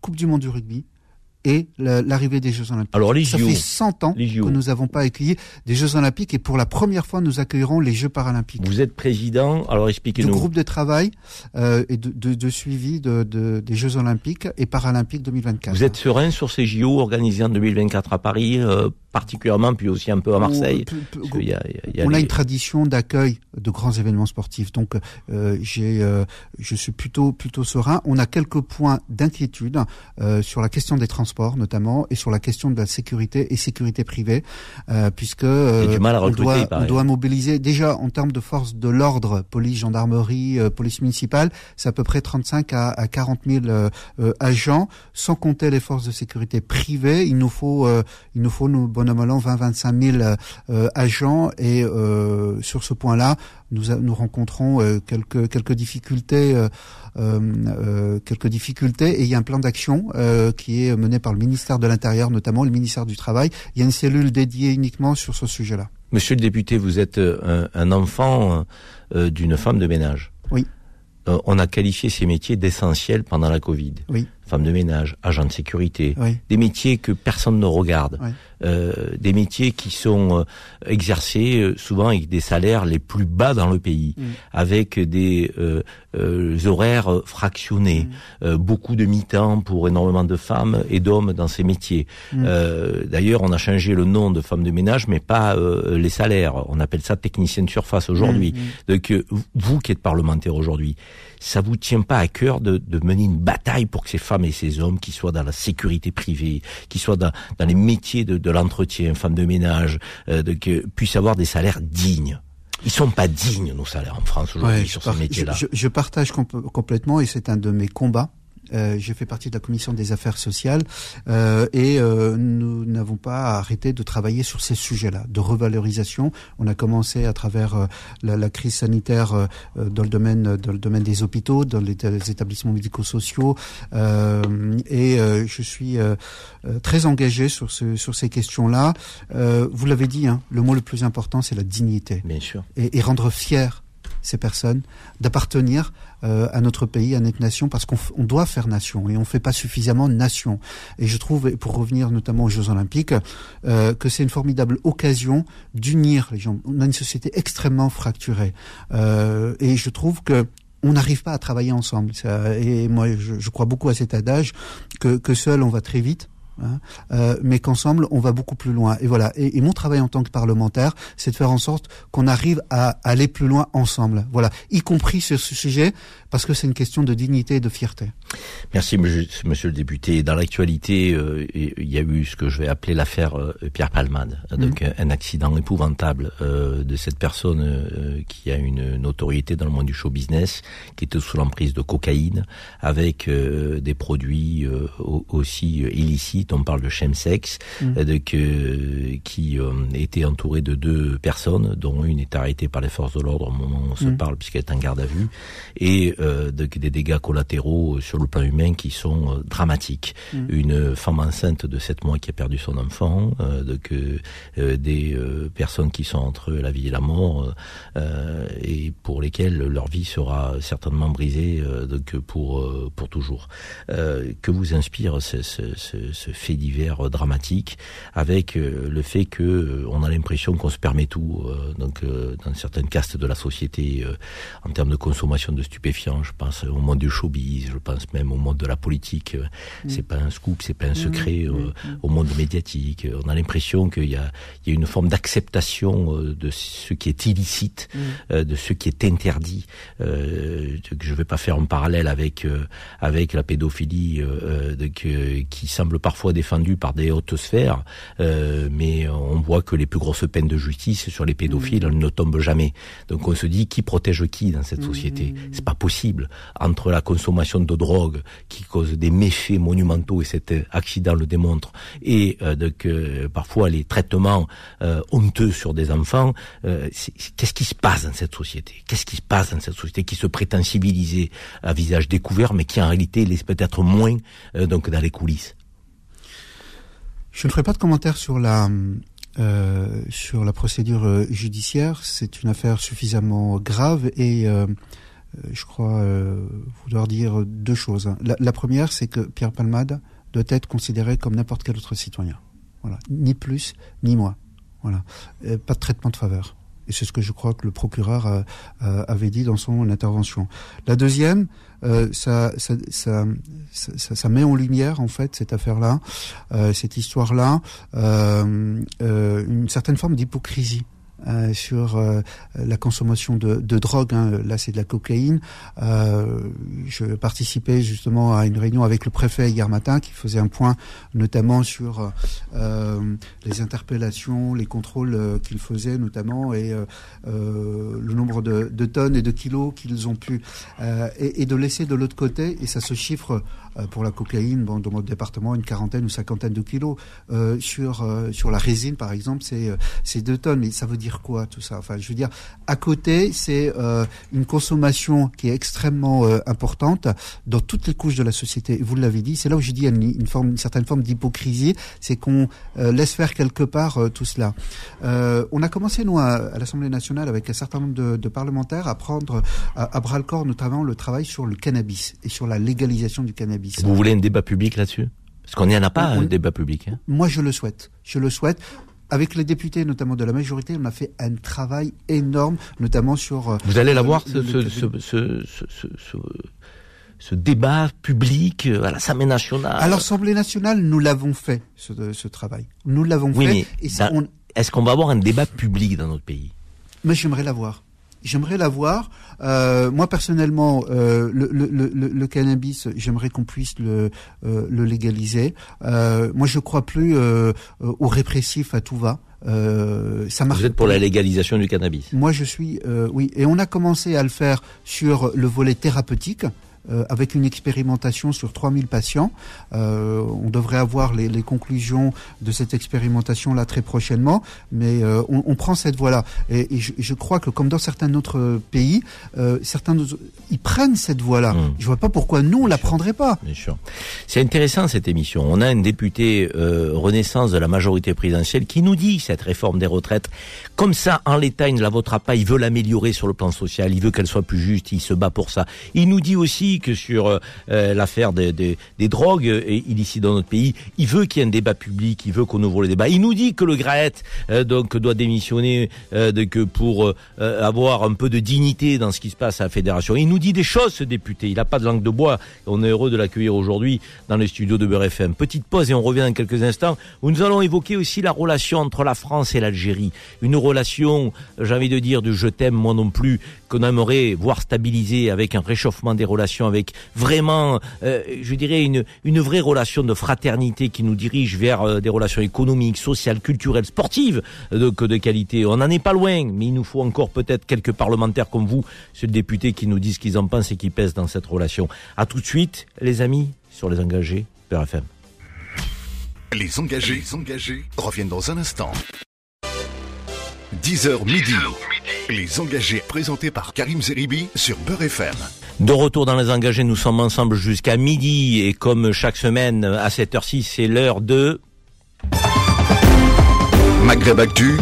Coupe du monde du rugby, et l'arrivée des Jeux Olympiques. Alors, les Ça fait 100 ans que nous n'avons pas accueilli des Jeux Olympiques et pour la première fois, nous accueillerons les Jeux Paralympiques. Vous êtes président, alors expliquez-nous. Du groupe de travail euh, et de, de, de suivi de, de, des Jeux Olympiques et Paralympiques 2024. Vous êtes serein sur ces JO organisés en 2024 à Paris euh, particulièrement, puis aussi un peu à Marseille. On, y a, y a on les... a une tradition d'accueil de grands événements sportifs, donc euh, j'ai, euh, je suis plutôt plutôt serein. On a quelques points d'inquiétude euh, sur la question des transports, notamment, et sur la question de la sécurité et sécurité privée, euh, puisque du mal à on doit, on doit mobiliser déjà en termes de force de l'ordre, police, gendarmerie, euh, police municipale, c'est à peu près 35 à, à 40 000 agents, sans compter les forces de sécurité privées. Il nous faut, euh, il nous faut nous bon an 20-25 000 euh, agents et euh, sur ce point-là, nous, nous rencontrons euh, quelques quelques difficultés, euh, quelques difficultés et il y a un plan d'action qui est mené par le ministère de l'Intérieur, notamment le ministère du Travail. Il y a une cellule dédiée uniquement sur ce sujet-là. Monsieur le député, vous êtes un, un enfant d'une femme de ménage. Oui. on a qualifié ces métiers d'essentiels pendant la Covid. Oui femme de ménage, agent de sécurité, des métiers que personne ne regarde, euh, des métiers qui sont euh, exercés euh, souvent avec des salaires les plus bas dans le pays, mm. avec des horaires fractionnés, mm. beaucoup de mi-temps pour énormément de femmes et d'hommes dans ces métiers. Mm. D'ailleurs, on a changé le nom de femme de ménage, mais pas les salaires. On appelle ça technicienne surface aujourd'hui. Donc, vous qui êtes parlementaire aujourd'hui, ça vous tient pas à cœur de, de, mener une bataille pour que ces femmes et ces hommes qui soient dans la sécurité privée, qui soient dans, dans les métiers de, de l'entretien, femmes de ménage, euh, de, que, puissent avoir des salaires dignes ils sont pas dignes nos salaires en France aujourd'hui sur ces métiers-là. Je, je, partage complètement et c'est un de mes combats euh, j'ai fait partie de la commission des affaires sociales euh, et euh, nous n'avons pas arrêté de travailler sur ces sujets-là de revalorisation. On a commencé à travers la, la, crise sanitaire dans le domaine dans le domaine des hôpitaux, dans les, les établissements médico-sociaux et je suis très engagé sur ce, sur ces questions-là. vous l'avez dit, hein, le mot le plus important c'est la dignité. Bien sûr. Et, et rendre fier ces personnes d'appartenir euh, à notre pays, à notre nation, parce qu'on doit faire nation et on fait pas suffisamment nation. Et je trouve, pour revenir notamment aux Jeux Olympiques, euh, que c'est une formidable occasion d'unir les gens. On a une société extrêmement fracturée euh, et je trouve que on n'arrive pas à travailler ensemble. et moi, je, je, crois beaucoup à cet adage que, que seul on va très vite Hein, euh, mais qu'ensemble on va beaucoup plus loin. Et voilà. Et, mon travail en tant que parlementaire, c'est de faire en sorte qu'on arrive à aller plus loin ensemble. Voilà, y compris sur ce sujet, parce que c'est une question de dignité et de fierté. Merci, monsieur le député. Dans l'actualité, euh, il y a eu ce que je vais appeler l'affaire euh, Pierre Palmade, mmh. donc un accident épouvantable de cette personne qui a une notoriété dans le monde du show business, qui était sous l'emprise de cocaïne, avec des produits aussi illicites on parle de chemsex, euh, de, que, qui euh, était entouré de deux personnes, dont une est arrêtée par les forces de l'ordre au moment où on se mm. parle, puisqu'elle est en garde à vue, et euh, de, des dégâts collatéraux sur le plan humain qui sont dramatiques. Mm. Une femme enceinte de 7 mois qui a perdu son enfant, de, que, des personnes qui sont entre la vie et la mort, et pour lesquelles leur vie sera certainement brisée donc pour, pour toujours. que vous inspire ce, ce, ce, fait divers euh, dramatique, avec euh, le fait que euh, on a l'impression qu'on se permet tout, donc dans certaines castes de la société, en termes de consommation de stupéfiants. Je pense au monde du showbiz, je pense même au monde de la politique. Mm. C'est pas un scoop, c'est pas un mm. secret. Mm. Au monde médiatique, on a l'impression qu'il y a, il y a une forme d'acceptation de ce qui est illicite, de ce qui est interdit. Euh, je ne vais pas faire un parallèle avec avec la pédophilie de, qui semble parfois défendu par des hautes sphères, euh, mais on voit que les plus grosses peines de justice sur les pédophiles mmh. ne tombent jamais. Donc on se dit qui protège qui dans cette société? Mmh. C'est pas possible. Entre la consommation de drogue qui cause des méfaits monumentaux et cet accident le démontre, et euh, donc, parfois les traitements euh, honteux sur des enfants, euh, qu'est-ce qui se passe dans cette société? Qu'est-ce qui se passe dans cette société qui se prétend civilisée à visage découvert, mais qui en réalité laisse peut-être moins donc dans les coulisses? Je ne ferai pas de commentaire sur la euh, sur la procédure euh, judiciaire. C'est une affaire suffisamment grave et euh, euh je crois euh, vouloir dire deux choses. La, la première, c'est que Pierre Palmade doit être considéré comme n'importe quel autre citoyen. Voilà, ni plus ni moins. Voilà, pas de traitement de faveur. Et c'est ce que je crois que le procureur avait dit dans son intervention. La deuxième, euh, ça, ça, ça, ça, met en lumière en fait cette affaire-là, euh, cette histoire-là, euh, une certaine forme d'hypocrisie euh, sur euh, la consommation de, de drogue. Hein. Là, c'est de la cocaïne. Euh, je participais justement à une réunion avec le préfet hier matin qui faisait un point notamment sur euh, les interpellations, les contrôles qu'il faisait notamment et le nombre de, de, tonnes et de kilos qu'ils ont pu et, et, de laisser de l'autre côté et ça se chiffre pour la cocaïne, bon, dans mon département, une quarantaine ou cinquantaine de kilos. Euh, sur euh, sur la résine, par exemple, c'est deux tonnes. Mais ça veut dire quoi tout ça? Enfin, je veux dire, à côté, c'est une consommation qui est extrêmement importante dans toutes les couches de la société. Vous l'avez dit, c'est là où je dis une, une forme, une certaine forme d'hypocrisie, c'est qu'on laisse faire quelque part tout cela. on a commencé nous à, à l'Assemblée nationale avec un certain nombre de, de parlementaires à prendre à, à bras le corps notamment le travail sur le cannabis et sur la légalisation du cannabis Vous voulez un débat public là-dessus? Parce qu'on n'y en a pas, un débat public. Hein Moi, je le souhaite. Je le souhaite avec les députés, notamment de la majorité, on a fait un travail énorme, notamment sur. Euh, Vous allez l'avoir, ce, ce, ce, ce, ce débat public à l'Assemblée nationale À l'Assemblée nationale, nous l'avons fait, ce, travail. Nous l'avons fait. Est-ce qu'on va avoir un débat public dans notre pays? Mais j'aimerais l'avoir. J'aimerais l'avoir. Euh, moi personnellement, euh, le, le, le, le, cannabis, j'aimerais qu'on puisse le, euh, le légaliser. Euh, moi, je crois plus euh, au répressif à tout va. Euh, ça marche. Vous êtes pour la légalisation du cannabis Moi, je suis, oui. Et on a commencé à le faire sur le volet thérapeutique. Euh, avec une expérimentation sur 3000 patients. Euh, on devrait avoir les, les, conclusions de cette expérimentation-là très prochainement, mais euh, on, on, prend cette voie-là. Et, et je, je, crois que comme dans certains autres pays, certains ils prennent cette voie-là. Mmh. Je vois pas pourquoi nous on la prendrait pas. Bien sûr. C'est intéressant cette émission. On a un député Renaissance de la majorité présidentielle qui nous dit cette réforme des retraites, comme ça en l'état il ne la votera pas. Il veut l'améliorer sur le plan social. Il veut qu'elle soit plus juste. Il se bat pour ça. Il nous dit aussi sur euh, euh, l'affaire des, drogues euh, illicites dans notre pays. Il veut qu'il y ait un débat public, il veut qu'on ouvre le débat. Il nous dit que le GRAET donc doit démissionner de, que pour avoir un peu de dignité dans ce qui se passe à la fédération. Il nous dit des choses, ce député. Il n'a pas de langue de bois. On est heureux de l'accueillir aujourd'hui dans les studios de Beurre FM. Petite pause et on revient dans quelques instants où nous allons évoquer aussi la relation entre la France et l'Algérie. Une relation, j'ai envie de dire, de je t'aime moi non plus, qu'on aimerait voir stabiliser avec un réchauffement des relations avec vraiment, euh, je dirais, une, une vraie relation de fraternité qui nous dirige vers euh, des relations économiques, sociales, culturelles, sportives de, de qualité. On n'en est pas loin, mais il nous faut encore peut-être quelques parlementaires comme vous, ce député qui nous disent ce qu'ils en pensent et qui pèsent dans cette relation. À tout de suite, les amis, sur les engagés, PRFM. Les engagés, les engagés reviennent dans un instant. 10h midi. Les engagés présentés par Karim Zeribi sur Beurre FM. De retour dans les engagés, nous sommes ensemble jusqu'à midi et comme chaque semaine à cette heure-ci, c'est l'heure de Maghreb Actu,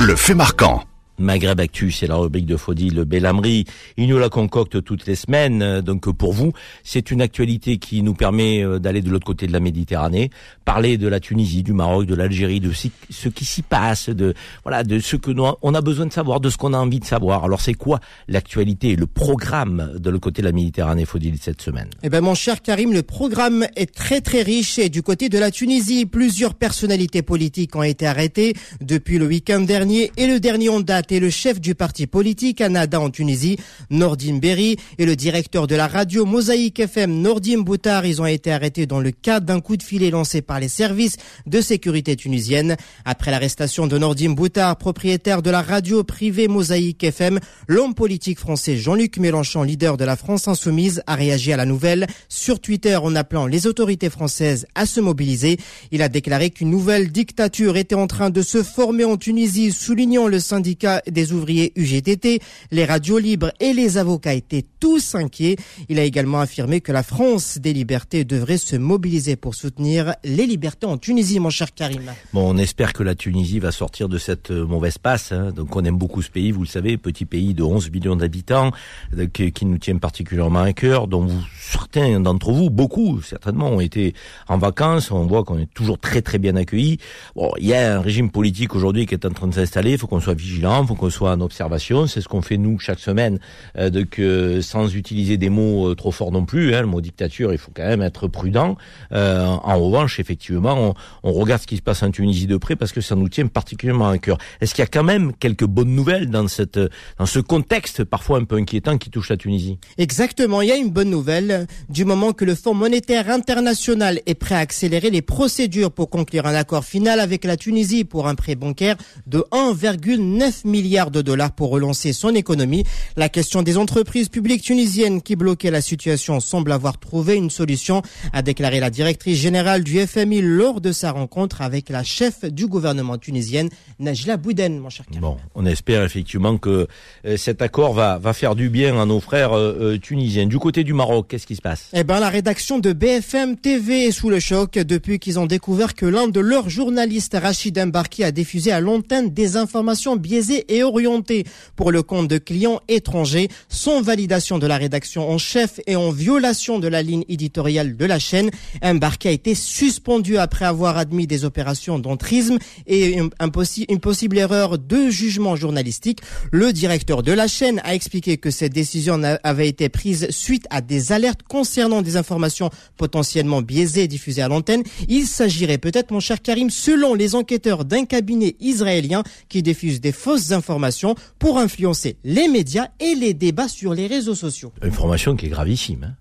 le fait marquant. Maghreb Actu, c'est la rubrique de Faudil Bellamri. Il nous la concocte toutes les semaines. Donc pour vous, c'est une actualité qui nous permet euh, d'aller de l'autre côté de la Méditerranée, parler de la Tunisie, du Maroc, de l'Algérie, de ce qui s'y passe, de voilà, de ce que nous on a besoin de savoir, de ce qu'on a envie de savoir. Alors c'est quoi l'actualité, le programme de l'autre côté de la Méditerranée, Faudil, cette semaine? Eh ben mon cher Karim, le programme est très très riche et du côté de la Tunisie, plusieurs personnalités politiques ont été arrêtées depuis le week-end dernier et le dernier en date le chef du parti politique Anada en Tunisie, Nordim Berry, et le directeur de la radio Mosaïque FM, Nordim Boutar. Ils ont été arrêtés dans le cadre d'un coup de filet lancé par les services de sécurité tunisienne. Après l'arrestation de Nordim Boutar, propriétaire de la radio privée Mosaïque FM, l'homme politique français Jean-Luc Mélenchon, leader de la France Insoumise, a réagi à la nouvelle sur Twitter en appelant les autorités françaises à se mobiliser. Il a déclaré qu'une nouvelle dictature était en train de se former en Tunisie, soulignant le syndicat des ouvriers UGTT, les radios libres et les avocats étaient tous inquiets. Il a également affirmé que la France des libertés devrait se mobiliser pour soutenir les libertés en Tunisie, mon cher Karim. Bon, on espère que la Tunisie va sortir de cette euh, mauvaise passe. Hein. Donc, on aime beaucoup ce pays, vous le savez, petit pays de 11 millions d'habitants, euh, qui, nous tient particulièrement à cœur, dont certains d'entre vous, beaucoup certainement, ont été en vacances. On voit qu'on est toujours très très bien accueillis. Bon, il y a un régime politique aujourd'hui qui est en train de s'installer. Il faut qu'on soit vigilant, faut qu'on soit en observation. C'est ce qu'on fait nous chaque semaine, euh, de que sans utiliser des mots euh, trop forts non plus. Hein, le mot dictature, il faut quand même être prudent. Euh, en revanche, effectivement, on, regarde ce qui se passe en Tunisie de près parce que ça nous tient particulièrement à cœur. Est-ce qu'il y a quand même quelques bonnes nouvelles dans cette dans ce contexte parfois un peu inquiétant qui touche la Tunisie? Exactement, il y a une bonne nouvelle du moment que le Fonds monétaire international est prêt à accélérer les procédures pour conclure un accord final avec la Tunisie pour un prêt bancaire de 1,9 milliard milliards de dollars pour relancer son économie. La question des entreprises publiques tunisiennes qui bloquaient la situation semble avoir trouvé une solution, a déclaré la directrice générale du FMI lors de sa rencontre avec la chef du gouvernement tunisienne, Najla Bouden, mon cher Bon, on espère effectivement que euh, cet accord va, va faire du bien à nos frères euh, euh, tunisiens. Du côté du Maroc, qu'est-ce qui se passe? Eh ben, la rédaction de BFM TV est sous le choc depuis qu'ils ont découvert que l'un de leurs journalistes, Rachid Embarki, a diffusé à l'antenne des informations biaisées et orientées pour le compte de clients étrangers, sans validation de la rédaction en chef et en violation de la ligne éditoriale de la chaîne. Embarqué a été suspendu après avoir admis des opérations d'entrisme et une possible erreur de jugement journalistique. Le directeur de la chaîne a expliqué que cette décision avait été prise suite à des alertes concernant des informations potentiellement biaisées diffusées à l'antenne. Il s'agirait peut-être, mon cher Karim, selon les enquêteurs d'un cabinet israélien qui diffuse des fausses informations pour influencer les médias et les débats sur les réseaux sociaux. Information qui est gravissime. Hein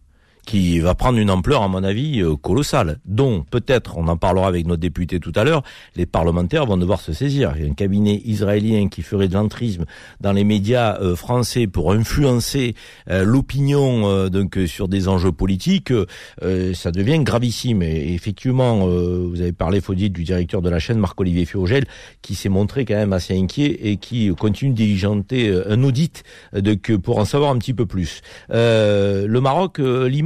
qui va prendre une ampleur, à mon avis, euh, colossale, dont peut-être, on en parlera avec notre député tout à l'heure, les parlementaires vont devoir se saisir. Il y a un cabinet israélien qui ferait de l'entrisme dans les médias euh, français pour influencer euh, l'opinion donc sur des enjeux politiques, ça devient gravissime. Et, effectivement, vous avez parlé, faut dire, du directeur de la chaîne, Marc-Olivier Fiogel, qui s'est montré quand même assez inquiet et qui continue de diligenter un audit de, pour en savoir un petit peu plus. le Maroc,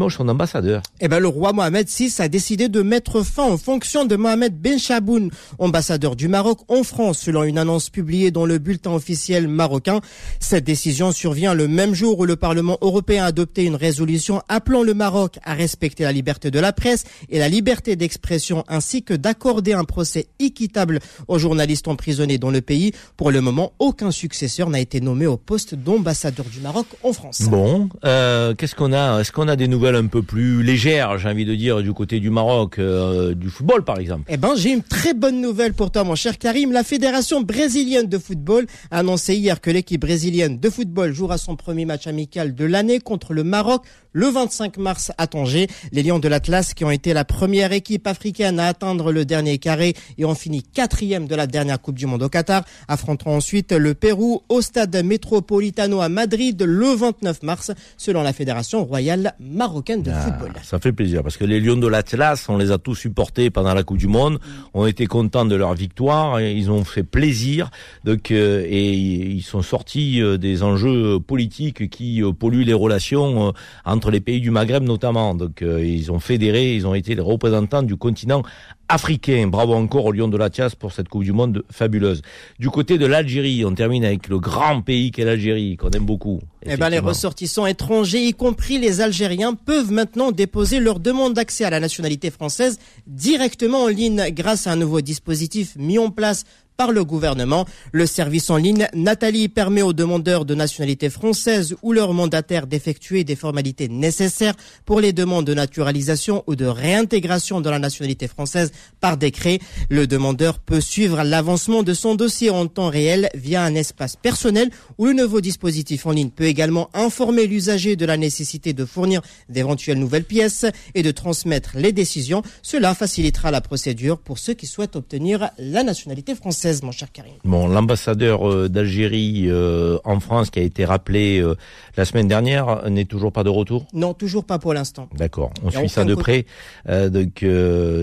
Limoges, son ambassadeur. Eh ben, le roi Mohamed VI a décidé de mettre fin aux fonctions de Mohamed Ben Chaboun, ambassadeur du Maroc en France, selon une annonce publiée dans le bulletin officiel marocain. Cette décision survient le même jour où le Parlement européen a adopté une résolution appelant le Maroc à respecter la liberté de la presse et la liberté d'expression ainsi que d'accorder un procès équitable aux journalistes emprisonnés dans le pays. Pour le moment, aucun successeur n'a été nommé au poste d'ambassadeur du Maroc en France. Bon, euh, qu'est-ce qu'on a? Est-ce qu'on a des nouvelles un peu plus légère, j'ai envie de dire, du côté du Maroc, euh, du football par exemple. Eh ben, j'ai une très bonne nouvelle pour toi, mon cher Karim. La Fédération brésilienne de football a annoncé hier que l'équipe brésilienne de football jouera son premier match amical de l'année contre le Maroc le 25 mars à Tanger. Les Lions de l'Atlas, qui ont été la première équipe africaine à atteindre le dernier carré et ont fini quatrième de la dernière Coupe du Monde au Qatar, affronteront ensuite le Pérou au stade Metropolitano à Madrid le 29 mars, selon la Fédération royale marocaine de ah, football. Ça fait plaisir parce que les Lions de l'Atlas, on les a tous supportés pendant la Coupe du Monde. On était contents de leur victoire. Ils ont fait plaisir. Donc, euh, et ils sont sortis euh, des enjeux politiques qui euh, polluent les relations entre les pays du Maghreb notamment. Donc euh, ils ont fédéré, ils ont été les représentants du continent africain. Bravo encore au Lion de la Tias pour cette Coupe du Monde fabuleuse. Du côté de l'Algérie, on termine avec le grand pays qu'est l'Algérie, qu'on aime beaucoup. Eh ben, les ressortissants étrangers, y compris les Algériens, peuvent maintenant déposer leur demande d'accès à la nationalité française directement en ligne grâce à un nouveau dispositif mis en place par le gouvernement. Le service en ligne Nathalie permet aux demandeurs de nationalité française ou leurs mandataires d'effectuer des formalités nécessaires pour les demandes de naturalisation ou de réintégration dans la nationalité française par décret. Le demandeur peut suivre l'avancement de son dossier en temps réel via un espace personnel où le nouveau dispositif en ligne peut également informer l'usager de la nécessité de fournir d'éventuelles nouvelles pièces et de transmettre les décisions. Cela facilitera la procédure pour ceux qui souhaitent obtenir la nationalité française mon cher Karim. Bon, l'ambassadeur euh, d'Algérie euh, en France qui a été rappelé euh, la semaine dernière n'est toujours pas de retour? Non, toujours pas pour l'instant. D'accord. On suit ça de près. donc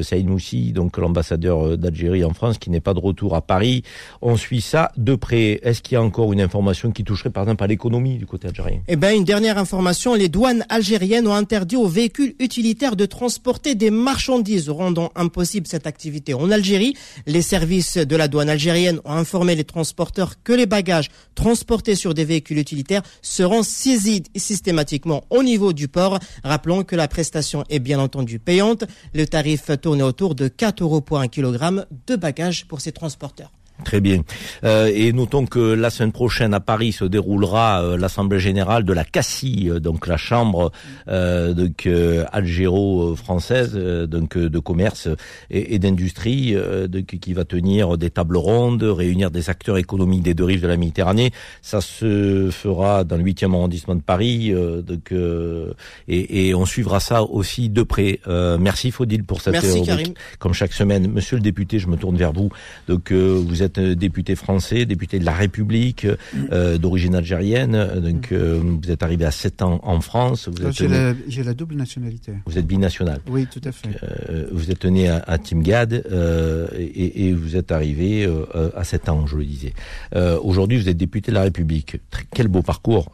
Saïd Moussi, donc l'ambassadeur d'Algérie en France qui n'est pas de retour à Paris. On suit ça de près. Est-ce qu'il y a encore une information qui toucherait par exemple à l'économie du côté algérien? Eh bien, une dernière information. Les douanes algériennes ont interdit aux véhicules utilitaires de transporter des marchandises, rendant impossible cette activité en Algérie. Les services de la douane algérienne ont informé les transporteurs que les bagages transportés sur des véhicules utilitaires seront saisis systématiquement au niveau du port. Rappelons que la prestation est bien entendu payante. Le tarif tourne autour de 4 euros pour un kilogramme de bagages pour ces transporteurs. Très bien. Euh, et notons que la semaine prochaine à Paris se déroulera euh, l'assemblée générale de la CACI, euh, donc la chambre donc algéro-française, donc de commerce et, d'industrie, qui va tenir des tables rondes, réunir des acteurs économiques des deux rives de la Méditerranée. Ça se fera dans le 8e arrondissement de Paris, donc et, et, on suivra ça aussi de près. merci Faudil pour cette merci, Karim. Comme chaque semaine, Monsieur le député, je me tourne vers vous. Donc vous êtes euh, député français, député de la République, euh, d'origine algérienne. Donc, euh, vous êtes arrivé à 7 ans en France. J'ai la, la, double nationalité. Vous êtes binational. Oui, tout à fait. vous êtes né à, à Timgad et, et, vous êtes arrivé à 7 ans, je le disais. Aujourd'hui, vous êtes député de la République. quel beau parcours.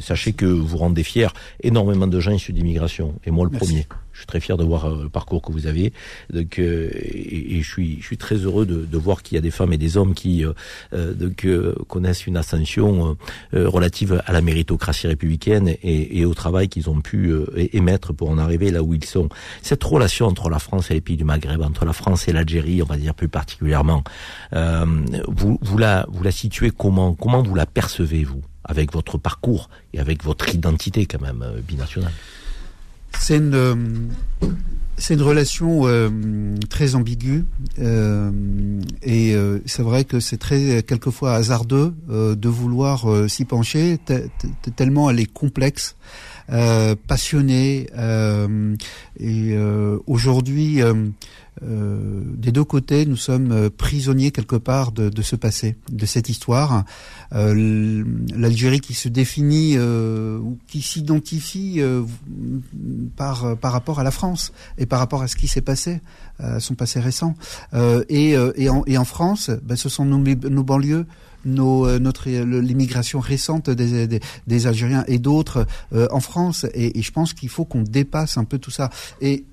sachez que vous rendez fier énormément de gens issus d'immigration, et moi le premier. Je suis très fier de voir le parcours que vous avez. Donc, et, je suis, je suis très heureux de, de voir qu'il y a des femmes et des hommes qui donc, connaissent une ascension relative à la méritocratie républicaine et, et au travail qu'ils ont pu émettre pour en arriver là où ils sont. Cette relation entre la France et les pays du Maghreb, entre la France et l'Algérie, on va dire plus particulièrement, vous, vous la, vous la situez comment Comment vous la percevez vous avec votre parcours et avec votre identité quand même euh, binationale? C'est une, euh, c'est une relation euh, très ambiguë et c'est vrai que c'est très quelquefois hasardeux de vouloir s'y pencher tellement elle est complexe, passionnée et aujourd'hui euh, des deux côtés, nous sommes euh, prisonniers quelque part de, de ce passé, de cette histoire. Euh, L'Algérie qui se définit euh, ou qui s'identifie par par rapport à la France et par rapport à ce qui s'est passé, son passé récent. et, et, en, et en France, ben, ce sont nos, nos banlieues nos, notre l'immigration récente des, des, des, Algériens et d'autres en France. Et, et je pense qu'il faut qu'on dépasse un peu tout ça. Et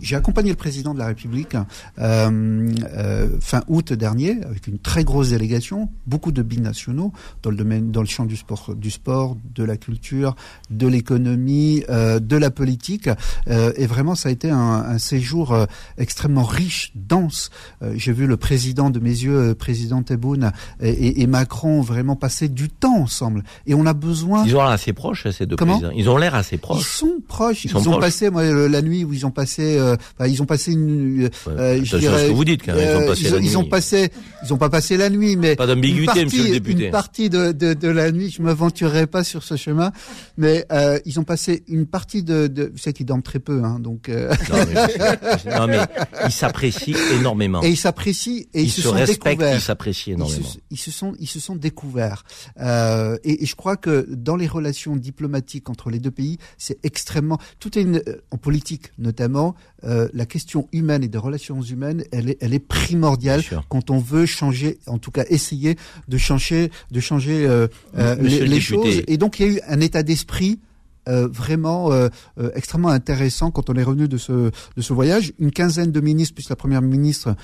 j'ai accompagné le président de la République euh, euh, fin août dernier avec une très grosse délégation, beaucoup de binationaux dans le domaine, dans le champ du sport, du sport, de la culture, de l'économie, euh, de la politique. Euh, et vraiment, ça a été un, un séjour euh, extrêmement riche, dense. Euh, j'ai vu le président de mes yeux, président Tebboune et, et, Macron vraiment passer du temps ensemble. Et on a besoin. Ils ont l'air assez proches ces deux Comment présidents. Ils ont l'air assez proches. Ils sont proches. Ils, ils ont passé moi la nuit où ils ont passé euh, ils ont passé une. Euh, je dirais, ce que vous dites quand ils ont passé ils, la nuit. Ils ont passé, ils ont pas passé la nuit, mais pas d'ambiguïté, monsieur le député. Une partie de, de, de la nuit, je m'aventurerai pas sur ce chemin, mais euh, ils ont passé une partie de. de vous savez qu'ils dorment très peu, hein, donc. Euh... Non, mais, non, mais ils s'apprécient énormément. Et ils s'apprécient et ils, ils se, se sont respectent, Ils s'apprécient énormément. Ils se, ils se, sont, ils se sont découverts. Euh, et, et, je crois que dans les relations diplomatiques entre les deux pays, c'est extrêmement. Tout est une, en politique notamment. Euh, la question humaine et des relations humaines, elle est, elle est primordiale quand on veut changer, en tout cas essayer de changer, de changer euh, euh les, les choses. Et donc il y a eu un état d'esprit euh, vraiment euh, euh, extrêmement intéressant quand on est revenu de ce de ce voyage. Une quinzaine de ministres plus la première ministre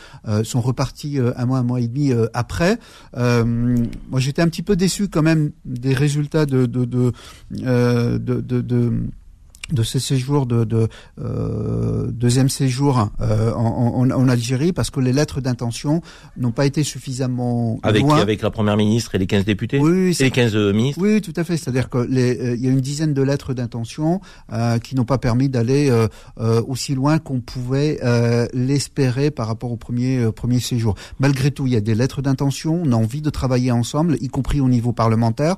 sont repartis un mois un mois et demi après. moi j'étais un petit peu déçu quand même des résultats de de de, de, de, de de ce séjour de, de euh, deuxième séjour euh, en, en, en, Algérie parce que les lettres d'intention n'ont pas été suffisamment avec loin. avec la première ministre et les 15 députés oui, et les 15 euh, ministres oui tout à fait. C'est-à-dire que les euh, il y a une dizaine de lettres d'intention euh, qui n'ont pas permis d'aller aussi loin qu'on pouvait l'espérer par rapport au premier premier séjour. Malgré tout il y a des lettres d'intention. On a envie de travailler ensemble y compris au niveau parlementaire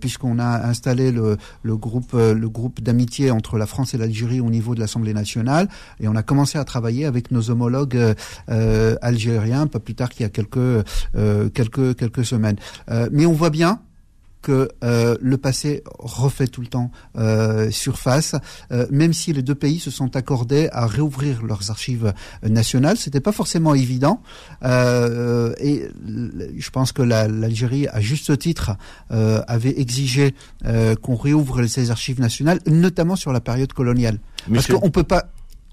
puisqu'on a installé le, le groupe le groupe d'amitié entre la France et l'Algérie au niveau de l'Assemblée nationale et on a commencé à travailler avec nos homologues euh, euh algériens pas plus tard qu'il y a quelques euh, quelques quelques semaines. Mais on voit bien que euh, le passé refait tout le temps euh, surface, euh, même si les deux pays se sont accordés à réouvrir leurs archives nationales. C'était pas forcément évident, euh, et je pense que l'Algérie, à juste titre, euh, avait exigé euh, qu'on réouvre ses archives nationales, notamment sur la période coloniale. Monsieur... Parce qu'on peut pas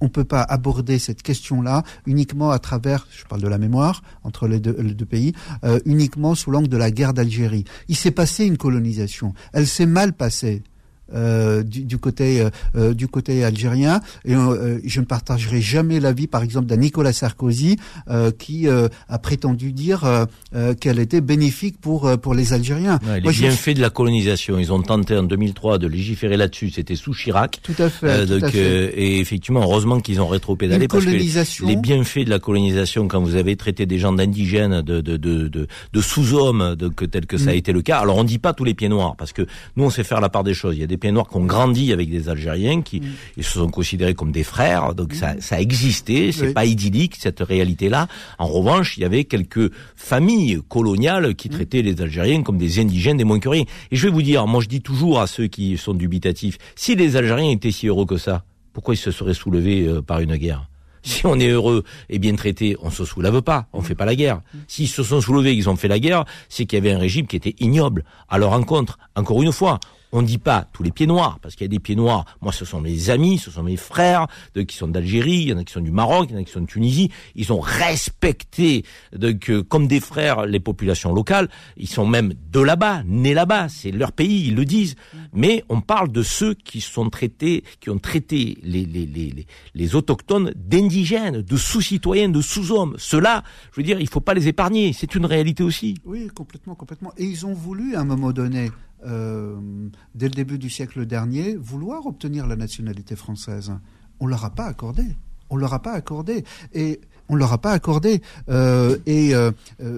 on ne peut pas aborder cette question-là uniquement à travers, je parle de la mémoire entre les deux, pays, euh, uniquement sous l'angle de la guerre d'Algérie. Il s'est passé une colonisation. Elle s'est mal passée. Euh, du, du, côté euh, euh, du côté algérien et euh, je ne partagerai jamais l'avis par exemple d'un Nicolas Sarkozy euh, qui a prétendu dire qu'elle était bénéfique pour pour les Algériens. Ouais, les bienfaits je... de la colonisation, ils ont tenté en 2003 de légiférer là-dessus, c'était sous Chirac. Tout à fait. donc tout à fait. et effectivement heureusement qu'ils ont rétropédalé parce que les bienfaits de la colonisation quand vous avez traité des gens d'indigènes de de de de, de sous-hommes donc tel que ça a mm. été le cas. Alors on dit pas tous les pieds noirs parce que nous on sait faire la part des choses. Il y a des pieds noirs qui ont grandi avec des Algériens qui mm. ils se sont considérés comme des frères. Donc mm. ça, ça existait, c'est oui. pas idyllique cette réalité-là. En revanche, il y avait quelques familles coloniales qui mm. traitaient les Algériens comme des indigènes, des moins que rien. Et je vais vous dire, moi je dis toujours à ceux qui sont dubitatifs, si les Algériens étaient si heureux que ça, pourquoi ils se seraient soulevés euh, par une guerre? Si on est heureux et bien traité, on se soulève pas, on fait pas la guerre. S'ils se sont soulevés, ils ont fait la guerre, c'est qu'il y avait un régime qui était ignoble. À leur rencontre, encore une fois, on ne dit pas tous les pieds noirs, parce qu'il y a des pieds noirs. Moi, ce sont mes amis, ce sont mes frères, qui sont d'Algérie, il y en a qui sont du Maroc, il y en a qui sont de Tunisie. Ils ont respecté, comme des frères, les populations locales. Ils sont même de là-bas, nés là-bas. C'est leur pays, ils le disent. Mais on parle de ceux qui sont traités, qui ont traité les autochtones d'indigènes, de sous-citoyens, de sous-hommes. Ceux-là, je veux dire, il faut pas les épargner. C'est une réalité aussi. Oui, complètement, complètement. Et ils ont voulu, à un moment donné, euh, dès le début du siècle dernier, vouloir obtenir la nationalité française. On leur a pas accordé. On leur a pas accordé. Et on leur a pas accordé. Euh, et euh,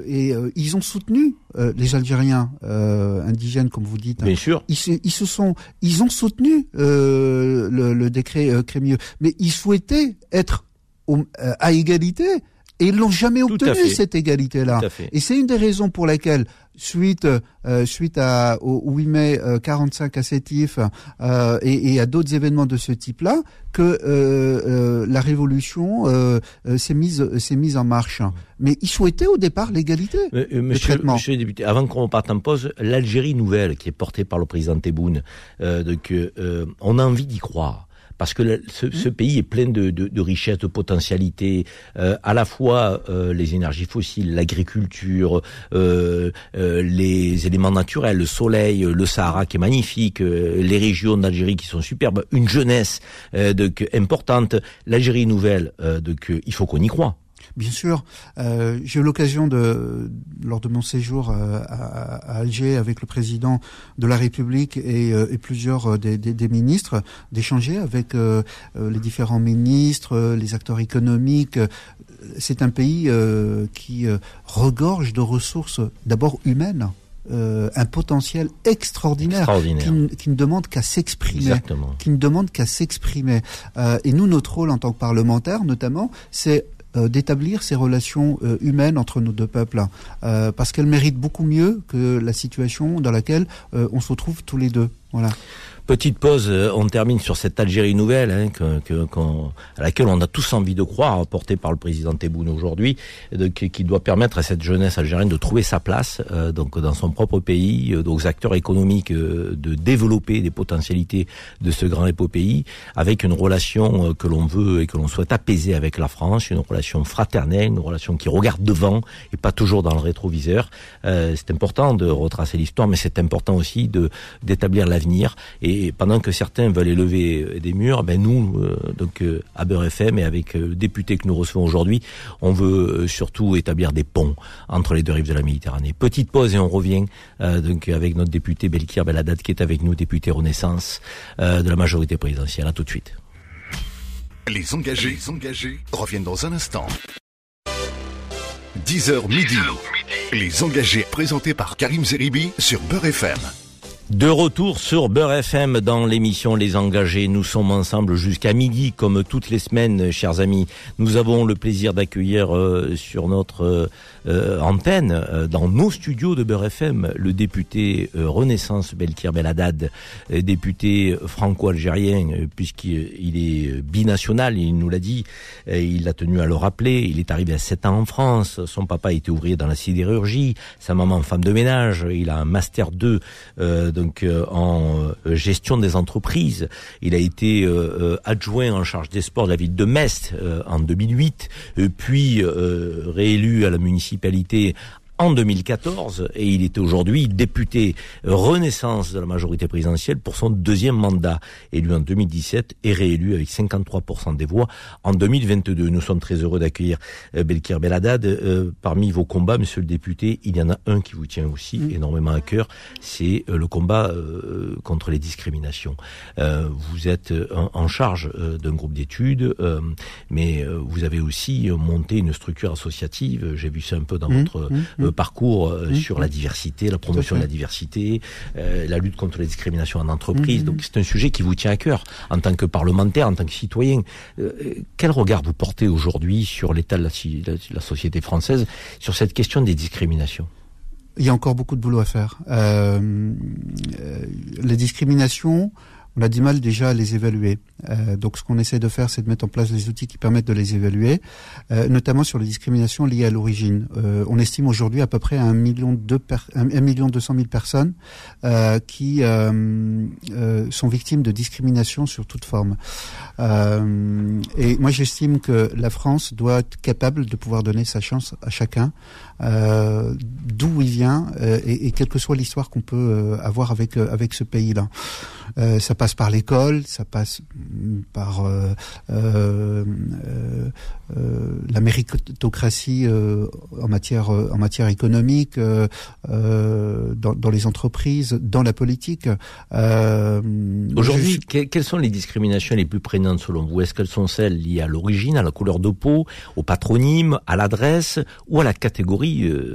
et ils ont soutenu les Algériens indigènes, comme vous dites. Bien sûr. Ils se, ils se sont, ils ont soutenu le, le, décret Crémieux, mais ils souhaitaient être à égalité. Et ils l'ont jamais obtenu cette égalité-là. Et c'est une des raisons pour lesquelles suite euh, suite à au 8 mai 45 à Sétif euh, et, et, à d'autres événements de ce type-là que euh, la révolution s'est mise s'est mise en marche. Mais ils souhaitaient au départ l'égalité traitement. Monsieur le député, avant qu'on parte en pause, l'Algérie nouvelle qui est portée par le président Tebboune, donc on a envie d'y croire parce que ce, ce, mmh. pays est plein de, de, de richesses, de potentialités, euh, à la fois euh, les énergies fossiles, l'agriculture, euh, euh, les éléments naturels, le soleil, le Sahara qui est magnifique, euh, les régions d'Algérie qui sont superbes, une jeunesse de, importante, l'Algérie nouvelle, de, il faut qu'on y croit. Bien sûr, euh, j'ai eu l'occasion de, lors de mon séjour euh, à, à, Alger avec le président de la République et, euh, et plusieurs euh, des, des, des ministres, d'échanger avec les différents ministres, les acteurs économiques. C'est un pays qui regorge de ressources d'abord humaines. Euh, un potentiel extraordinaire, extraordinaire. Qui, qui, ne demande qu'à s'exprimer, qui ne demande qu'à s'exprimer. Euh, et nous, notre rôle en tant que parlementaire, notamment, c'est euh, d'établir ces relations euh, humaines entre nos deux peuples, euh, parce qu'elles méritent beaucoup mieux que la situation dans laquelle on se retrouve tous les deux. Voilà. Petite pause, euh, on termine sur cette Algérie nouvelle hein, que, que, à laquelle on a tous envie de croire, portée par le président Tebboune aujourd'hui, qui, doit permettre à cette jeunesse algérienne de trouver sa place euh, donc dans son propre pays, euh, aux acteurs économiques euh, de développer des potentialités de ce grand pays, avec une relation que l'on veut et que l'on souhaite apaiser avec la France, une relation fraternelle, une relation qui regarde devant et pas toujours dans le rétroviseur. c'est important de retracer l'histoire, mais c'est important aussi de d'établir l'avenir et et pendant que certains veulent élever euh, des murs, ben nous, euh, donc euh, à Beurre FM et avec le député que nous recevons aujourd'hui, on veut surtout établir des ponts entre les deux rives de la Méditerranée. Petite pause et on revient donc avec notre député Belkir Beladad qui est avec nous, député Renaissance de la majorité présidentielle. À tout de suite. Les engagés, les engagés reviennent dans un instant. 10h midi. Les engagés présentés par Karim Zeribi sur Beurre FM. De retour sur Beurre FM dans l'émission Les Engagés. Nous sommes ensemble jusqu'à midi, comme toutes les semaines, chers amis. Nous avons le plaisir d'accueillir euh, sur notre euh, euh, antenne, euh, dans nos studios de Beurre FM, le député euh, Renaissance Belkir Beladad, député franco-algérien, puisqu'il est binational, il nous l'a dit, il a tenu à le rappeler, il est arrivé à 7 ans en France, son papa était ouvrier dans la sidérurgie, sa maman femme de ménage, il a un master 2 donc en gestion des entreprises, il a été adjoint en charge des sports de la ville de Metz en 2008, puis réélu à la municipalité municipalité en 2014 et il était aujourd'hui député Renaissance de la majorité présidentielle pour son deuxième mandat, élu en 2017 et réélu avec 53% des voix en 2022. Nous sommes très heureux d'accueillir euh, Belkir Beladad. Euh, parmi vos combats, monsieur le député, il y en a un qui vous tient aussi mm. énormément à cœur, c'est euh, le combat contre les discriminations. vous êtes en, charge d'un groupe d'études, mais vous avez aussi monté une structure associative, j'ai vu ça un peu dans mm. votre mm parcours euh, mmh. sur la diversité, la promotion de la diversité, euh, la lutte contre les discriminations en entreprise. Mmh. Donc c'est un sujet qui vous tient à cœur en tant que parlementaire, en tant que citoyen. Euh, quel regard vous portez aujourd'hui sur l'état de, la, société française sur cette question des discriminations? Il y a encore beaucoup de boulot à faire. Euh, les discriminations on a du mal déjà à les évaluer. Euh, donc ce qu'on essaie de faire, c'est de mettre en place des outils qui permettent de les évaluer, euh, notamment sur les discriminations liées à l'origine. Euh, on estime aujourd'hui à peu près à un million de un, million deux cent mille personnes euh, qui euh, sont victimes de discrimination sur toute forme. et moi, j'estime que la France doit être capable de pouvoir donner sa chance à chacun, d'où il vient et, et, quelle que soit l'histoire qu'on peut avoir avec avec ce pays-là. ça passe par l'école, ça passe par euh, euh, euh, la méritocratie en matière en matière économique, dans, dans, les entreprises, dans la politique. Aujourd'hui, quelles sont les discriminations les plus prégnantes selon vous? Est-ce qu'elles sont celles liées à l'origine, à la couleur de peau, au patronyme, à l'adresse ou à la catégorie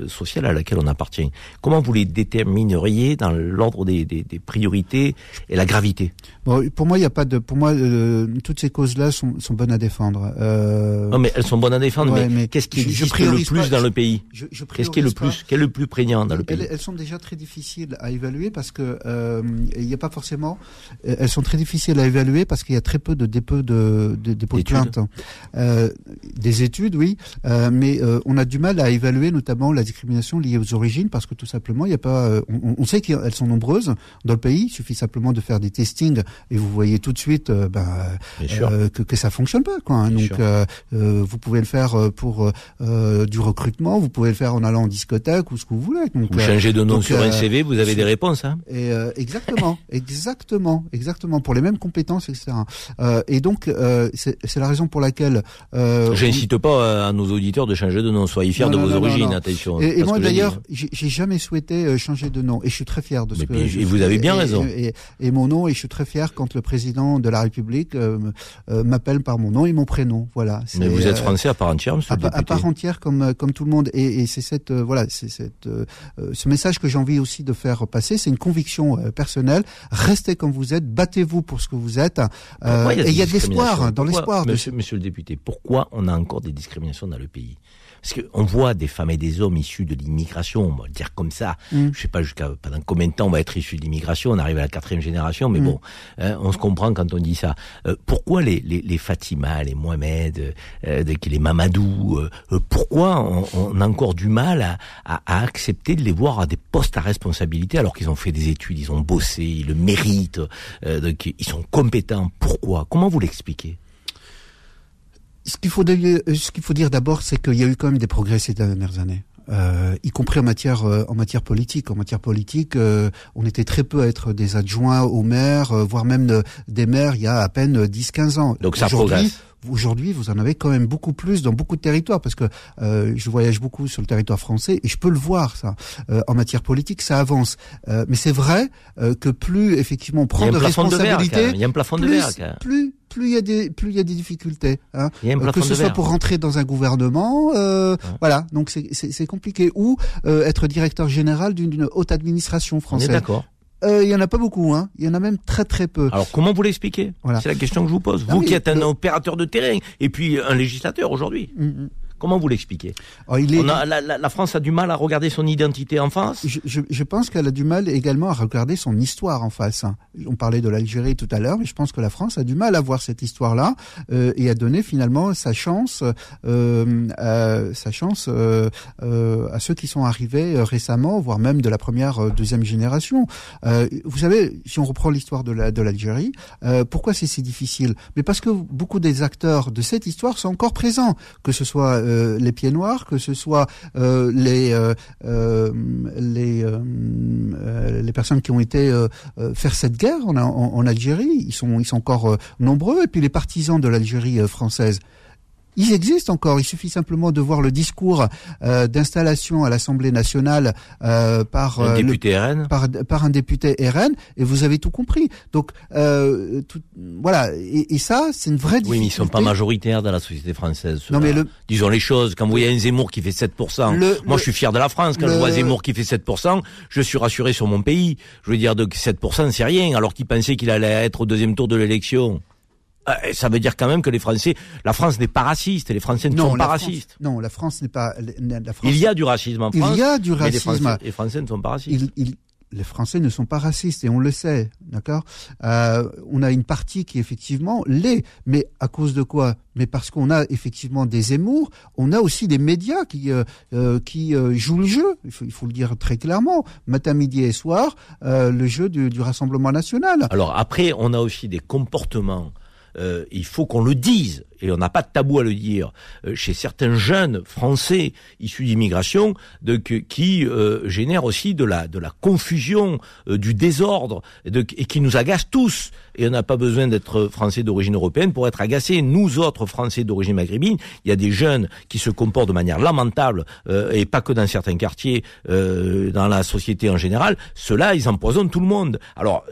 sociale à laquelle on appartient. Comment vous les détermineriez dans l'ordre des, des, des priorités et la gravité? Bon, Pour moi, il n'y a pas de. Pour moi, euh, toutes ces causes-là sont, sont, bonnes à défendre. Euh... Non, mais elles sont bonnes à défendre. mais, qu'est-ce qui existe le plus dans le pays Qu'est-ce qui est le plus Quel est le plus prégnant dans le pays elles, sont déjà très difficiles à évaluer parce que euh, il n'y a pas forcément. Euh, elles sont très difficiles à évaluer parce qu'il y a très peu de dépôts de, de dépôts de plaintes. Euh, des études, oui, euh, mais on a du mal à évaluer notamment la discrimination liée aux origines parce que tout simplement il n'y a pas. On, on sait qu'elles sont nombreuses dans le pays. Il suffit simplement de faire des testings et vous voyez tout de suite. Ben, euh, que, que ça fonctionne pas. Quoi, hein. Donc euh, euh, vous pouvez le faire pour du recrutement, vous pouvez le faire en allant en discothèque ou ce que vous voulez. Donc, vous changez de nom sur un CV, vous avez des réponses. Hein et, exactement, exactement, exactement pour les mêmes compétences, etc. et donc c'est la raison pour laquelle. J'incite pas à nos auditeurs de changer de nom. Soyez fiers de vos origines, attention. Et, moi d'ailleurs, j'ai jamais souhaité changer de nom et je suis très fier de ce que. et vous avez bien raison. Et, et, mon nom et je suis très fier quand le président de la République euh, m'appellent par mon nom et mon prénom. Voilà. Mais vous êtes euh, français à part entière, monsieur à, à part entière, comme euh, comme tout le monde. Et, et c'est cette voilà, c'est cette ce message que j'ai envie aussi de faire passer. C'est une conviction personnelle. Restez comme vous êtes. Battez-vous pour ce que vous êtes. et il y a de l'espoir dans l'espoir. Monsieur, monsieur le député, pourquoi on a encore des discriminations dans le pays? Parce qu'on voit des femmes et des hommes issus de l'immigration, on va le dire comme ça. Mm. Je sais pas jusqu'à pendant combien de temps on va être issu de l'immigration. On arrive à la quatrième génération, mais mm. bon, hein, on se comprend quand on dit ça. Euh, pourquoi les, les, les, Fatima, les Mohamed, euh, les Mamadou, euh, euh, pourquoi on, on, a encore du mal à, à, à, accepter de les voir à des postes à responsabilité alors qu'ils ont fait des études, ils ont bossé, ils le méritent, ils sont compétents. Pourquoi? Comment vous l'expliquez? Ce qu'il faut, ce qu'il faut dire d'abord, c'est qu'il y a eu quand même des progrès ces dernières années. Euh, y compris en matière euh, en matière politique. En matière politique, euh, on était très peu à être des adjoints aux maires, euh, voire même des maires il y a à peine 10-15 ans. Donc ça progresse. Aujourd'hui, vous en avez quand même beaucoup plus dans beaucoup de territoires, parce que je voyage beaucoup sur le territoire français et je peux le voir ça. en matière politique, ça avance. mais c'est vrai que plus effectivement on prend de responsabilités, il y a un plafond de verre. Plus plus il y a des plus il y a des difficultés hein. que ce soit pour rentrer dans un gouvernement euh, voilà donc c'est c'est compliqué ou euh, être directeur général d'une haute administration française d'accord euh, il y en a pas beaucoup, hein. Il y en a même très très peu. Alors comment vous l'expliquez? Voilà. C'est la question que je vous pose. Ah vous qui êtes un opérateur de terrain et puis un législateur aujourd'hui. Mm, mm. Comment vous l'expliquez oh, la, France a du mal à regarder son identité en face je, pense qu'elle a du mal également à regarder son histoire en face. On parlait de l'Algérie tout à l'heure, mais je pense que la France a du mal à voir cette histoire-là euh, et à donner finalement sa chance, euh, sa chance euh, à ceux qui sont arrivés récemment, voire même de la première, deuxième génération. vous savez, si on reprend l'histoire de l'Algérie, pourquoi c'est si difficile? Mais parce que beaucoup des acteurs de cette histoire sont encore présents, que ce soit euh, les pieds noirs, que ce soit euh, les euh, les personnes qui ont été faire cette guerre en, Algérie, ils sont encore nombreux, et puis les partisans de l'Algérie française. Ils existent encore. Il suffit simplement de voir le discours euh, d'installation à l'Assemblée nationale euh, par, un député RN. Par, par, un député RN, et vous avez tout compris. Donc euh, tout, voilà. Et, et ça, c'est une vraie difficulté. Oui, mais ils sont pas majoritaires dans la société française. Non, mais le... disons les choses. Quand vous voyez un Zemmour qui fait 7%, moi je suis fier de la France. Quand je vois Zemmour qui fait 7%, je suis rassuré sur mon pays. Je veux dire, de 7%, c'est rien, alors qu'il pensait qu'il allait être au deuxième tour de l'élection. Euh, ça veut dire quand même que les Français, la France n'est pas raciste, et les Français ne sont pas racistes. Non, la France n'est pas. La France, il y a du racisme en France. Il y a du racisme. Mais les Français, ne sont pas racistes. Il, les Français ne sont pas racistes et on le sait, d'accord. Euh, on a une partie qui effectivement l'est, mais à cause de quoi? Mais parce qu'on a effectivement des Zemmour, on a aussi des médias qui euh, euh, qui euh, jouent le jeu. Il faut, il faut, le dire très clairement, matin, midi et soir, euh, le jeu du, du, Rassemblement national. Alors après, on a aussi des comportements. Il faut qu'on le dise et on n'a pas de tabou à le dire, euh, chez certains jeunes français issus d'immigration, de, qui euh, génèrent aussi de la, de la confusion, euh, du désordre, de, et qui nous agacent tous. Et on n'a pas besoin d'être français d'origine européenne pour être agacés. Nous autres français d'origine maghrébine, il y a des jeunes qui se comportent de manière lamentable, euh, et pas que dans certains quartiers, euh, dans la société en général. Ceux-là, ils empoisonnent tout le monde. Alors,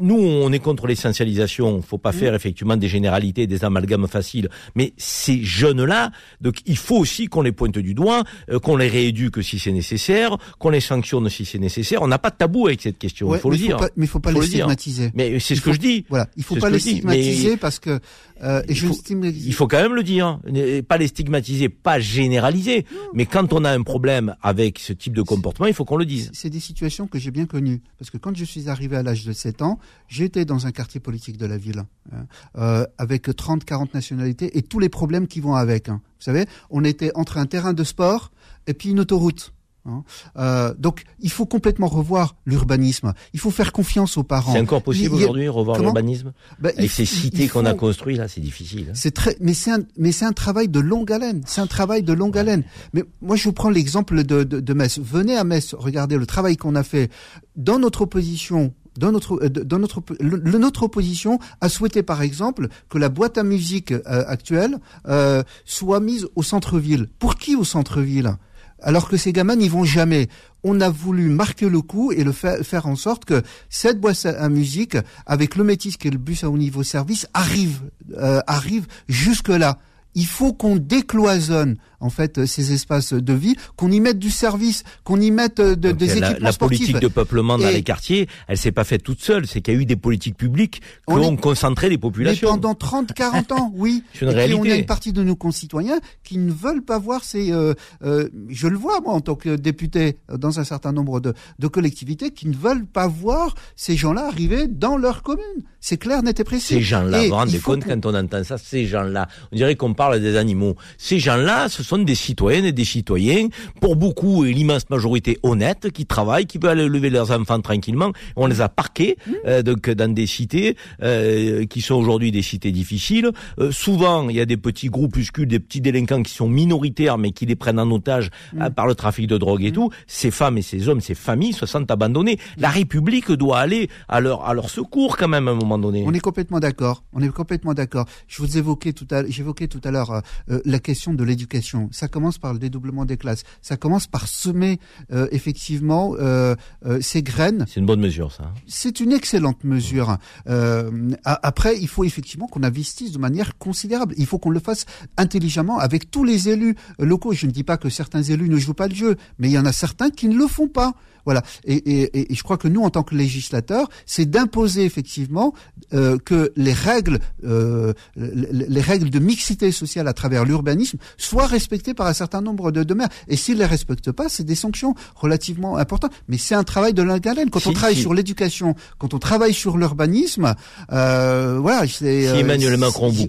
nous, on est contre l'essentialisation. Faut pas mmh. faire effectivement des généralités, des amalgames faciles facile. Mais ces jeunes-là, donc il faut aussi qu'on les pointe du doigt, euh, qu'on les rééduque si c'est nécessaire, qu'on les sanctionne si c'est nécessaire. On n'a pas de tabou avec cette question. Ouais, il faut le dire. Pas, mais il faut pas les stigmatiser. Mais c'est ce que je dis. Voilà, il faut pas les stigmatiser mais... parce que euh, et il, je faut, il faut quand même le dire, pas les stigmatiser, pas généraliser. Non. Mais quand on a un problème avec ce type de comportement, il faut qu'on le dise. C'est des situations que j'ai bien connues parce que quand je suis arrivé à l'âge de 7 ans, j'étais dans un quartier politique de la ville hein, euh, avec 30, 40 nationalités et tous les problèmes qui vont avec. Hein. Vous savez, on était entre un terrain de sport et puis une autoroute. Hein euh, donc, il faut complètement revoir l'urbanisme. Il faut faire confiance aux parents. C'est encore possible aujourd'hui revoir l'urbanisme ben, avec ces cités qu'on a construites là, c'est difficile. Hein. C'est très, mais c'est un, mais c'est un travail de longue haleine. C'est un travail de longue ouais. haleine. Mais moi, je vous prends l'exemple de, de, de Metz. Venez à Metz, regardez le travail qu'on a fait dans notre opposition dans notre, dans notre, le, notre opposition a souhaité par exemple que la boîte à musique euh, actuelle euh, soit mise au centre-ville. Pour qui au centre-ville? Alors que ces gamins n'y vont jamais. On a voulu marquer le coup et le faire, faire en sorte que cette boîte à musique, avec le métis qui est le bus à haut niveau service, arrive, euh, arrive jusque là. Il faut qu'on décloisonne en fait ces espaces de vie, qu'on y mette du service, qu'on y mette de, Donc, des la, équipements la sportifs. politique de peuplement dans Et- les quartiers, elle s'est pas faite toute seule. C'est qu'il y a eu des politiques publiques qui On ont est- concentré les Mais populations. pendant 30, 40 ans, oui. C'est une Et puis, on a réalité. une partie de nos concitoyens qui ne veulent pas voir ces. euh, euh, je le vois moi en tant que député euh, dans un certain nombre de, de collectivités qui ne veulent pas voir ces gens-là arriver dans leur commune. C'est clair, net et précis. Ces gens-là, vous vous rendez compte quand on entend ça, ces gens-là, on dirait qu'on parle des animaux. Ces gens-là, ce sont des citoyennes et des citoyens, pour beaucoup et l'immense majorité honnêtes, qui travaillent, qui veulent aller lever leurs enfants tranquillement. On les a parqués Mmh. euh, donc dans des cités euh, qui sont aujourd'hui des cités difficiles. Euh, souvent, il y a des petits groupuscules, des petits délinquants qui sont minoritaires, mais qui les prennent en otage Mmh. par le trafic de drogue et tout. Ces femmes et ces hommes, ces familles se sentent abandonnés. La République doit aller à leur à leur secours quand même à un moment donné. On est complètement d'accord. On est complètement d'accord. Je vous évoquais tout à, j'évoquais tout à l'heure la question de l'éducation. Ça commence par le dédoublement des classes. Ça commence par semer euh, effectivement euh, euh, ces graines. C'est une bonne mesure, ça. hein. C'est une excellente mesure. Euh, a- après, il faut effectivement qu'on investisse de manière considérable. Il faut qu'on le fasse intelligemment avec tous les élus euh, locaux. Je ne dis pas que certains élus ne jouent pas le jeu, mais il y en a certains qui ne le font pas. Voilà. Et, et- et- et je crois que nous, en tant que législateurs, c'est d'imposer effectivement euh, que les règles, euh, les, les règles de mixité sociale à travers l'urbanisme soient respectées par un certain nombre de, de maires. Et s'ils les respectent pas, c'est des sanctions relativement importantes. Mais c'est un travail de longue haleine. Quand Si- on travaille si- sur l'éducation, quand on travaille sur l'urbanisme, euh, voilà. c'est, Si euh, Emmanuel Macron vous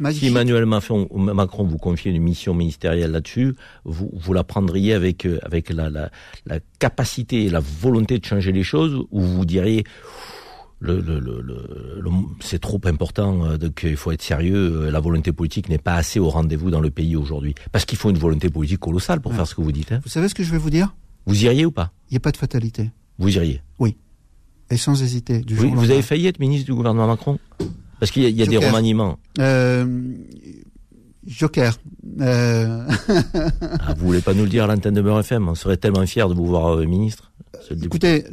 magique. si Emmanuel Macron, vous confiait une mission ministérielle là-dessus, vous, vous la prendriez avec, euh, avec la, la, la capacité et la volonté de changer les choses, ou vous diriez, le, le, le, le- le- c'est trop important, euh, donc il faut être sérieux, euh, la volonté politique n'est pas assez au rendez-vous dans le pays aujourd'hui. Parce qu'il faut une volonté politique colossale pour Ouais. faire ce que vous dites. hein. Vous savez ce que je vais vous dire? Vous iriez ou pas? Il n'y a pas de fatalité. Vous iriez? Et sans hésiter. Du au vous avez failli être ministre du gouvernement Macron? Parce qu'il y a, il y a des remaniements. Euh, Joker. Euh, Ah, vous voulez pas nous le dire à l'antenne de Beurre FM On serait tellement fiers de vous voir euh, ministre. Écoutez,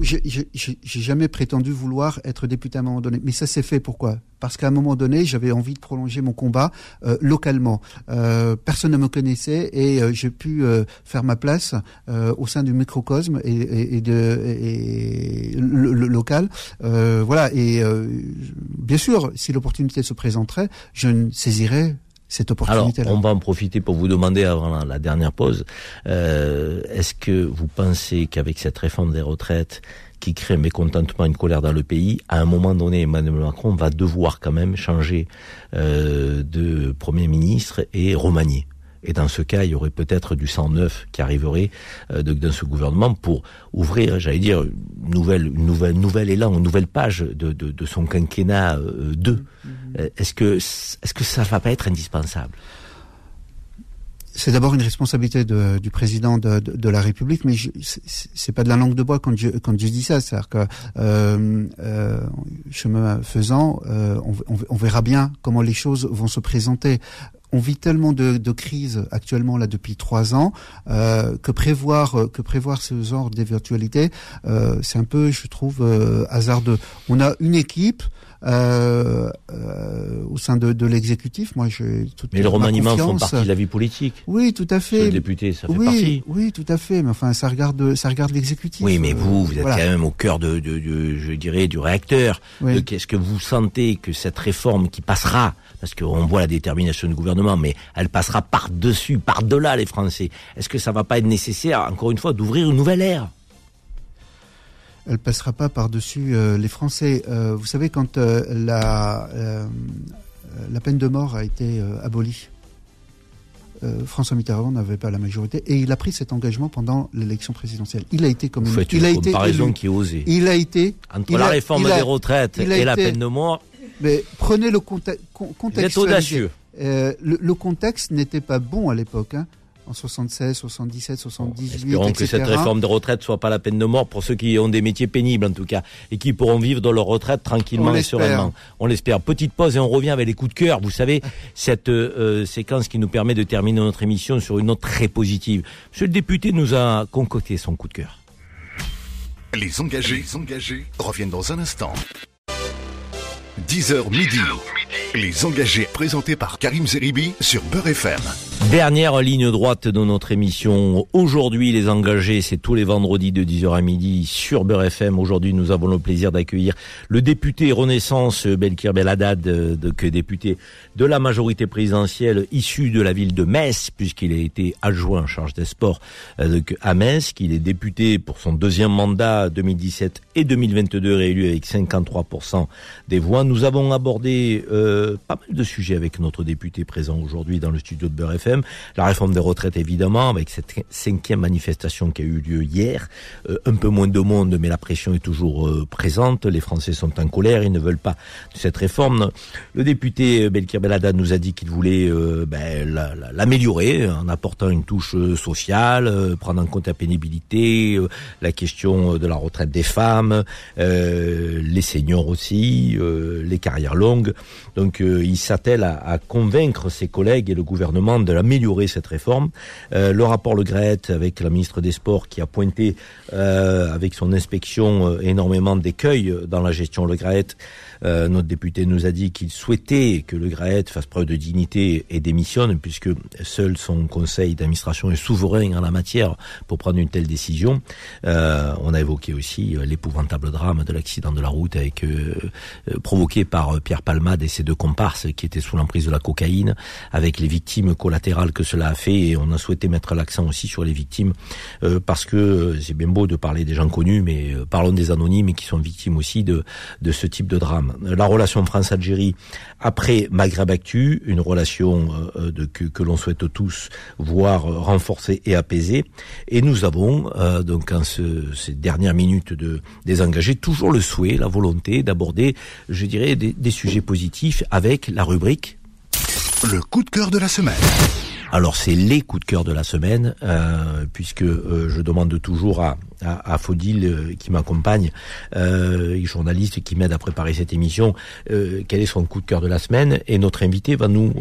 j'ai- jamais prétendu vouloir être député à un moment donné, mais ça s'est fait. Pourquoi? Parce qu'à un moment donné, j'avais envie de prolonger mon combat euh, localement. Euh, personne ne me connaissait et euh, j'ai pu euh, faire ma place euh, au sein du microcosme et, et, et de et le, le local. Euh, voilà. Et euh, bien sûr, si l'opportunité se présenterait, je ne saisirais cette opportunité Alors, on va en profiter pour vous demander avant la, dernière pause. Euh, Est-ce que vous pensez qu'avec cette réforme des retraites qui crée un mécontentement, une colère dans le pays, à un moment donné, Emmanuel Macron va devoir quand même changer euh, de Premier ministre et remanier? Et dans ce cas, il y aurait peut-être du sang neuf qui arriverait euh, dans ce gouvernement pour ouvrir, j'allais dire, une nouvelle, une nouvelle, nouvelle élan, une nouvelle page de, de, de son quinquennat 2. Euh, mm-hmm. Est-ce que, est-ce que ça va pas être indispensable? C'est d'abord une responsabilité de, du président de, de, de, la République, mais c'est pas de la langue de bois quand je, quand je dis ça. C'est-à-dire que euh, euh, chemin faisant, euh, on, on, verra bien comment les choses vont se présenter on vit tellement de, de crises actuellement là depuis trois ans euh, que prévoir euh, que prévoir ce genre d'éventualité, euh, c'est un peu, je trouve, euh, hasardeux. On a une équipe. Euh, euh, au sein de, de l'exécutif, moi, j'ai toute Mais le remaniement font partie de la vie politique. Oui, tout à fait. Le député, ça fait oui, partie. Oui, tout à fait. Mais enfin, ça regarde, ça regarde l'exécutif. Oui, mais vous, vous êtes quand même au cœur de, de, de, je dirais, du réacteur. Qu'est-ce que vous sentez que cette réforme qui passera parce qu'on voit la détermination du gouvernement, mais elle passera par-dessus, par-delà les Français. Est-ce que ça va pas être nécessaire, encore une fois, d'ouvrir une nouvelle ère? Elle passera pas par-dessus euh, les Français. Euh, vous savez, quand euh, la, la peine de mort a été abolie, François Mitterrand n'avait pas la majorité et il a pris cet engagement pendant l'élection présientielle. Il a été comme Vous une, il a une comparaison qui est osée. Il a été entre la réforme des retraites et la peine de mort. Mais prenez le contexte. contexte audacieux. Euh, le, le, contexte n'était pas bon à l'époque. Hein en 76, 77, 78. espérons que cette réforme de retraite soit pas la peine de mort pour ceux qui ont des métiers pénibles en tout cas et qui pourront vivre dans leur retraite tranquillement et sereinement. On l'espère. Petite pause et on revient avec les coups de cœur. Vous savez cette euh, séquence qui nous permet de terminer notre émission sur une note très positive. Monsieur le député nous a concocté son coup de cœur. Les engagés, les engagés reviennent dans un instant. 10h midi. Les engagés présentés par Karim Zeribi sur Beurre FM. Dernière ligne droite de notre émission. Aujourd'hui, les engagés, c'est tous les vendredis de 10h à midi sur Beurre FM. Aujourd'hui, nous avons le plaisir d'accueillir le député Renaissance Belkir Beladad, euh, que député de la majorité présidentielle issu de la ville de Metz, puisqu'il a été adjoint en charge des sports euh, à Metz, qu'il est député pour son deuxième mandat 2017 et 2022 réélu avec 53% des voix. Nous avons abordé euh, pas mal de sujets avec notre député présent aujourd'hui dans le studio de Beurre FM. La réforme des retraites, évidemment, avec cette cinquième manifestation qui a eu lieu hier. Euh, un peu moins de monde, mais la pression est toujours euh, présente. Les Français sont en colère, ils ne veulent pas de cette réforme. Le député Belkir Belada nous a dit qu'il voulait ben, l'améliorer en apportant une touche sociale, prendre en compte la pénibilité, la question de la retraite des femmes, les seniors aussi, les carrières longues. Donc euh, il s'attelle à, convaincre ses collègues et le gouvernement de l'améliorer cette réforme. Euh, le rapport Le Gret avec la ministre des Sports qui a pointé euh, avec son inspection énormément d'écueils dans la gestion Le Gret euh, notre député nous a dit qu'il souhaitait que le GRAET fasse preuve de dignité et démissionne, puisque seul son conseil d'administration est souverain en la matière pour prendre une telle décision. Euh, on a évoqué aussi euh, l'épouvantable drame de l'accident de la route avec provoqué par Pierre Palmade et ses deux comparses qui étaient sous l'emprise de la cocaïne, avec les victimes collatérales que cela a fait. Et on a souhaité mettre l'accent aussi sur les victimes, parce que c'est bien beau de parler des gens connus, mais parlons des anonymes qui sont victimes aussi de ce type de drame la relation France-Algérie après Maghreb Actu, une relation euh, de, que, l'on souhaite tous voir renforcée et apaisée. Et nous avons, euh, donc en ces dernières minutes de désengagés, toujours le souhait, la volonté d'aborder, je dirais, des, des sujets positifs avec la rubrique le coup de cœur de la semaine. Alors c'est les coups de cœur de la semaine, euh, puisque euh, je demande toujours à, à, à Faudil euh, qui m'accompagne, euh, journaliste qui m'aide à préparer cette émission, euh, quel est son coup de cœur de la semaine? Et notre invité va nous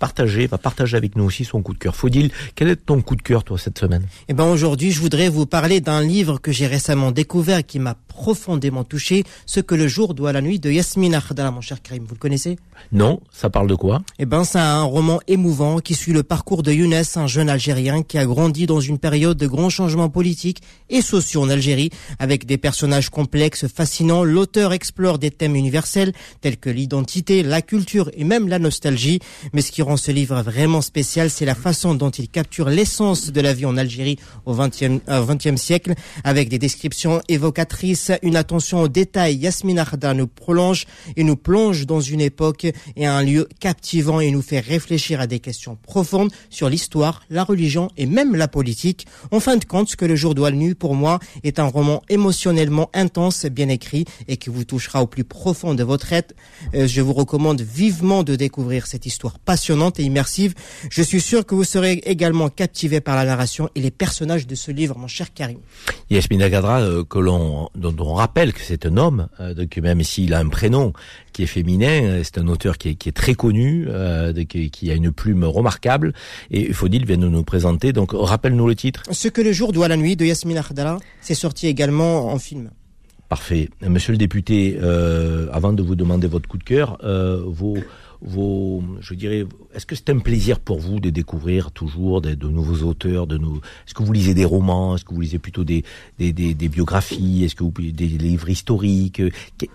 partager, va partager avec nous aussi son coup de cœur. Faudil, quel est ton coup de cœur toi cette semaine? Eh ben aujourd'hui, je voudrais vous parler d'un livre que j'ai récemment découvert qui m'a profondément touché, Ce que le jour doit à la nuit de Yasmina Khadala, mon cher Karim. Vous le connaissez? Non, ça parle de quoi? Eh ben, c'est un roman émouvant qui suit le parcours de Younes, un jeune Algérien qui a grandi dans une période de grands changements politiques et sociaux en Algérie. Avec des personnages complexes, fascinants, l'auteur explore des thèmes universels tels que l'identité, la culture et même la nostalgie. Mais ce qui rend ce livre vraiment spécial, c'est la façon dont il capture l'essence de la vie en Algérie au XXe e siècle avec des descriptions évocatrices, une attention aux détails. Yasmine Arda nous prolonge et nous plonge dans une époque et un lieu captivant et nous fait réfléchir à des questions profondes sur l'histoire, la religion et même la politique. En fin de compte, ce que le jour doit nu pour moi est un roman émotionnellement intense, bien écrit et qui vous touchera au plus profond de votre être. Euh, je vous recommande vivement de découvrir cette histoire passionnante et immersive. Je suis sûr que vous serez également captivé par la narration et les personnages de ce livre, mon cher Karim. Yasmina Gadra, euh, que l'on, dont on rappelle que c'est un homme, euh, même s'il a un prénom qui est féminin, euh, c'est un auteur qui est, qui est très connu, qui, qui, a une plume remarquable. Et Faudil vient de nous présenter. Donc, rappelle-nous le titre. Ce que le jour doit la nuit de Yasmina Khadala, c'est sorti également en film. Parfait. Monsieur le député, avant de vous demander votre coup de cœur, vos vos, je dirais, est-ce que c'est un plaisir pour vous de découvrir toujours de, de nouveaux auteurs, de nous, est-ce que vous lisez des romans, est-ce que vous lisez plutôt des, des, des, des biographies, est-ce que vous des livres historiques,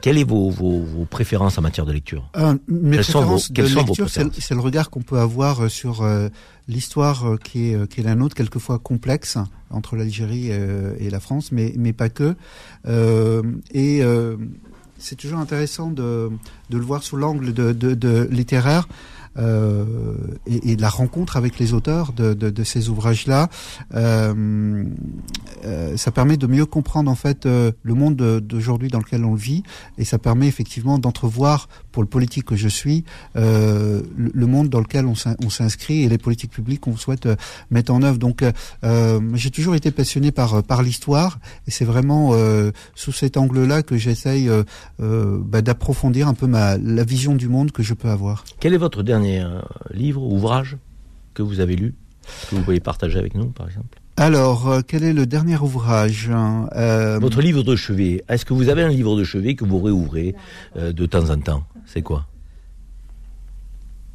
quelles sont vos, vos, vos, préférences en matière de lecture? Euh, Mes préférences de lecture, c'est le regard qu'on peut avoir euh, sur euh, l'histoire euh, qui est, qui est la nôtre, quelquefois complexe entre l'Algérie et la France, mais, mais pas que. Euh, et c'est toujours intéressant de, le voir sous l'angle de, de, de, littéraire euh, et, et, la rencontre avec les auteurs de, ces ouvrages-là. Euh, euh, ça permet de mieux comprendre en fait le monde d'aujourd'hui dans lequel on vit et ça permet effectivement d'entrevoir pour le politique que je suis le, monde dans lequel on s'inscrit et les politiques publiques qu'on souhaite mettre en œuvre. Donc j'ai toujours été passionné par par l'histoire et c'est vraiment sous cet angle-là que j'essaye bah, d'approfondir un peu ma la vision du monde que je peux avoir. Quel est votre dernier dernier euh, livre, ouvrage que vous avez lu, que vous pouvez partager avec nous, par exemple alors, euh, quel est le dernier ouvrage euh... Votre livre de chevet. Est-ce que vous avez un livre de chevet que vous réouvrez euh, de temps en temps? C'est quoi?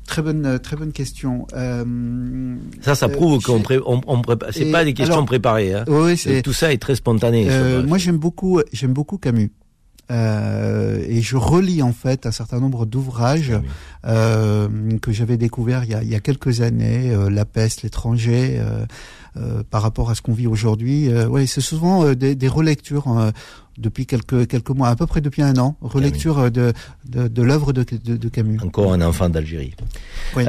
Très bonne, très bonne question. Euh, ça, ça prouve qu'on pré on, on C'est pas des questions préparées. Hein. Oui, Tout ça est très spontané. moi, j'aime beaucoup, j'aime beaucoup Camus. Euh, et je relis en fait un certain nombre d'ouvrages ah euh, que j'avais découverts il y a, il y a quelques années, euh, La peste, l'étranger, euh, par rapport à ce qu'on vit aujourd'hui. ouais, c'est souvent des, des, relectures depuis quelques quelques mois, à peu près depuis un an, relecture de de, de l'œuvre de, de, de, Camus. Encore un enfant d'Algérie. Oui.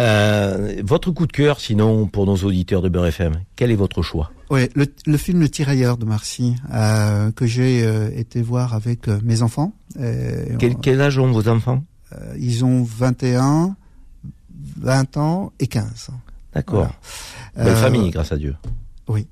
votre coup de cœur, sinon pour nos auditeurs de Beurre FM, quel est votre choix? Oui, le, le, film Le Tirailleur de Marcy, euh, que j'ai euh, été voir avec euh, mes enfants. Quel, quel, âge ont vos enfants? Ils ont 21, 20 ans et 15. D'accord. Voilà. Belle famille, grâce à Dieu. Oui.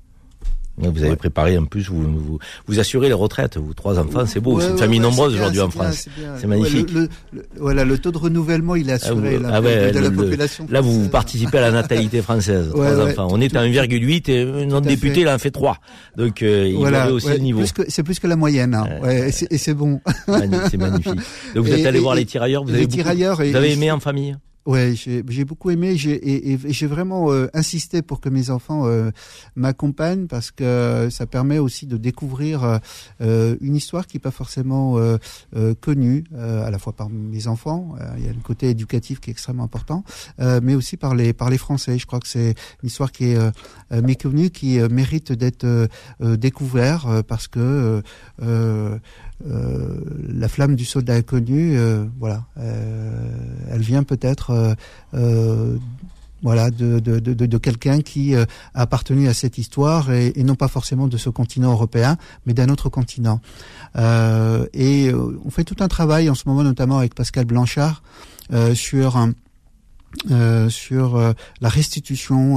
Vous avez préparé en plus, vous, vous, vous assurez les retraites, vous trois enfants, c'est beau, c'est une famille nombreuse aujourd'hui en France. C'est magnifique. Le, le, voilà, le taux de renouvellement, il est assuré ah, la, de, la population. Là, vous participez à la natalité française, trois enfants. On est à 1,8 et notre député, il en fait trois. Donc, euh, il voilà, aussi le niveau. C'est plus que la moyenne, hein. et c'est bon. C'est magnifique. Donc, vous êtes allé voir les tirailleurs, vous avez aimé en famille? Ouais, j'ai beaucoup aimé j'ai et, j'ai vraiment euh, insisté pour que mes enfants euh, m'accompagnent parce que ça permet aussi de découvrir euh, une histoire qui est pas forcément euh, euh, connue à la fois par mes enfants. il y a le côté éducatif qui est extrêmement important, mais aussi par les par les Français. Je crois que c'est une histoire qui est méconnue, qui mérite d'être découvert parce que euh, la flamme du soldat inconnu, euh, voilà, euh, elle vient peut-être voilà, de, quelqu'un qui a appartenu à cette histoire et, et, non pas forcément de ce continent européen, mais d'un autre continent. Et on fait tout un travail en ce moment, notamment avec Pascal Blanchard, sur sur la restitution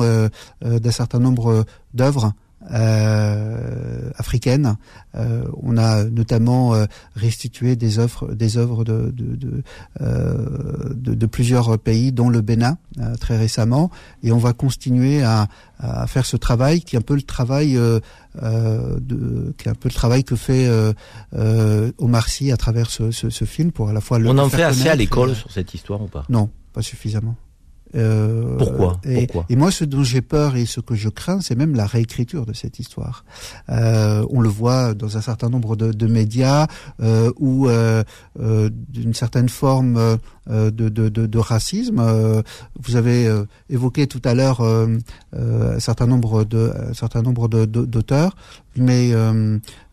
d'un certain nombre d'œuvres euh, africaines. Euh, on a notamment euh, restitué des œuvres, des œuvres de de, de, euh, de, de plusieurs pays, dont le Bénin très récemment, et on va continuer à, à, faire ce travail qui est un peu le travail de, qui est un peu le travail que fait Omar Sy à travers ce, ce, ce, film pour à la fois le. On en fait assez à l'école sur cette histoire ou pas? Non, pas suffisamment. Euh, Pourquoi et, Pourquoi et, moi, ce dont j'ai peur et ce que je crains, c'est même la réécriture de cette histoire. Euh, on le voit dans un certain nombre de, de médias euh, où, euh, euh, d'une certaine forme euh, de, de, de, racisme. vous avez évoqué tout à l'heure un certain nombre de, un certain nombre d'auteurs, mais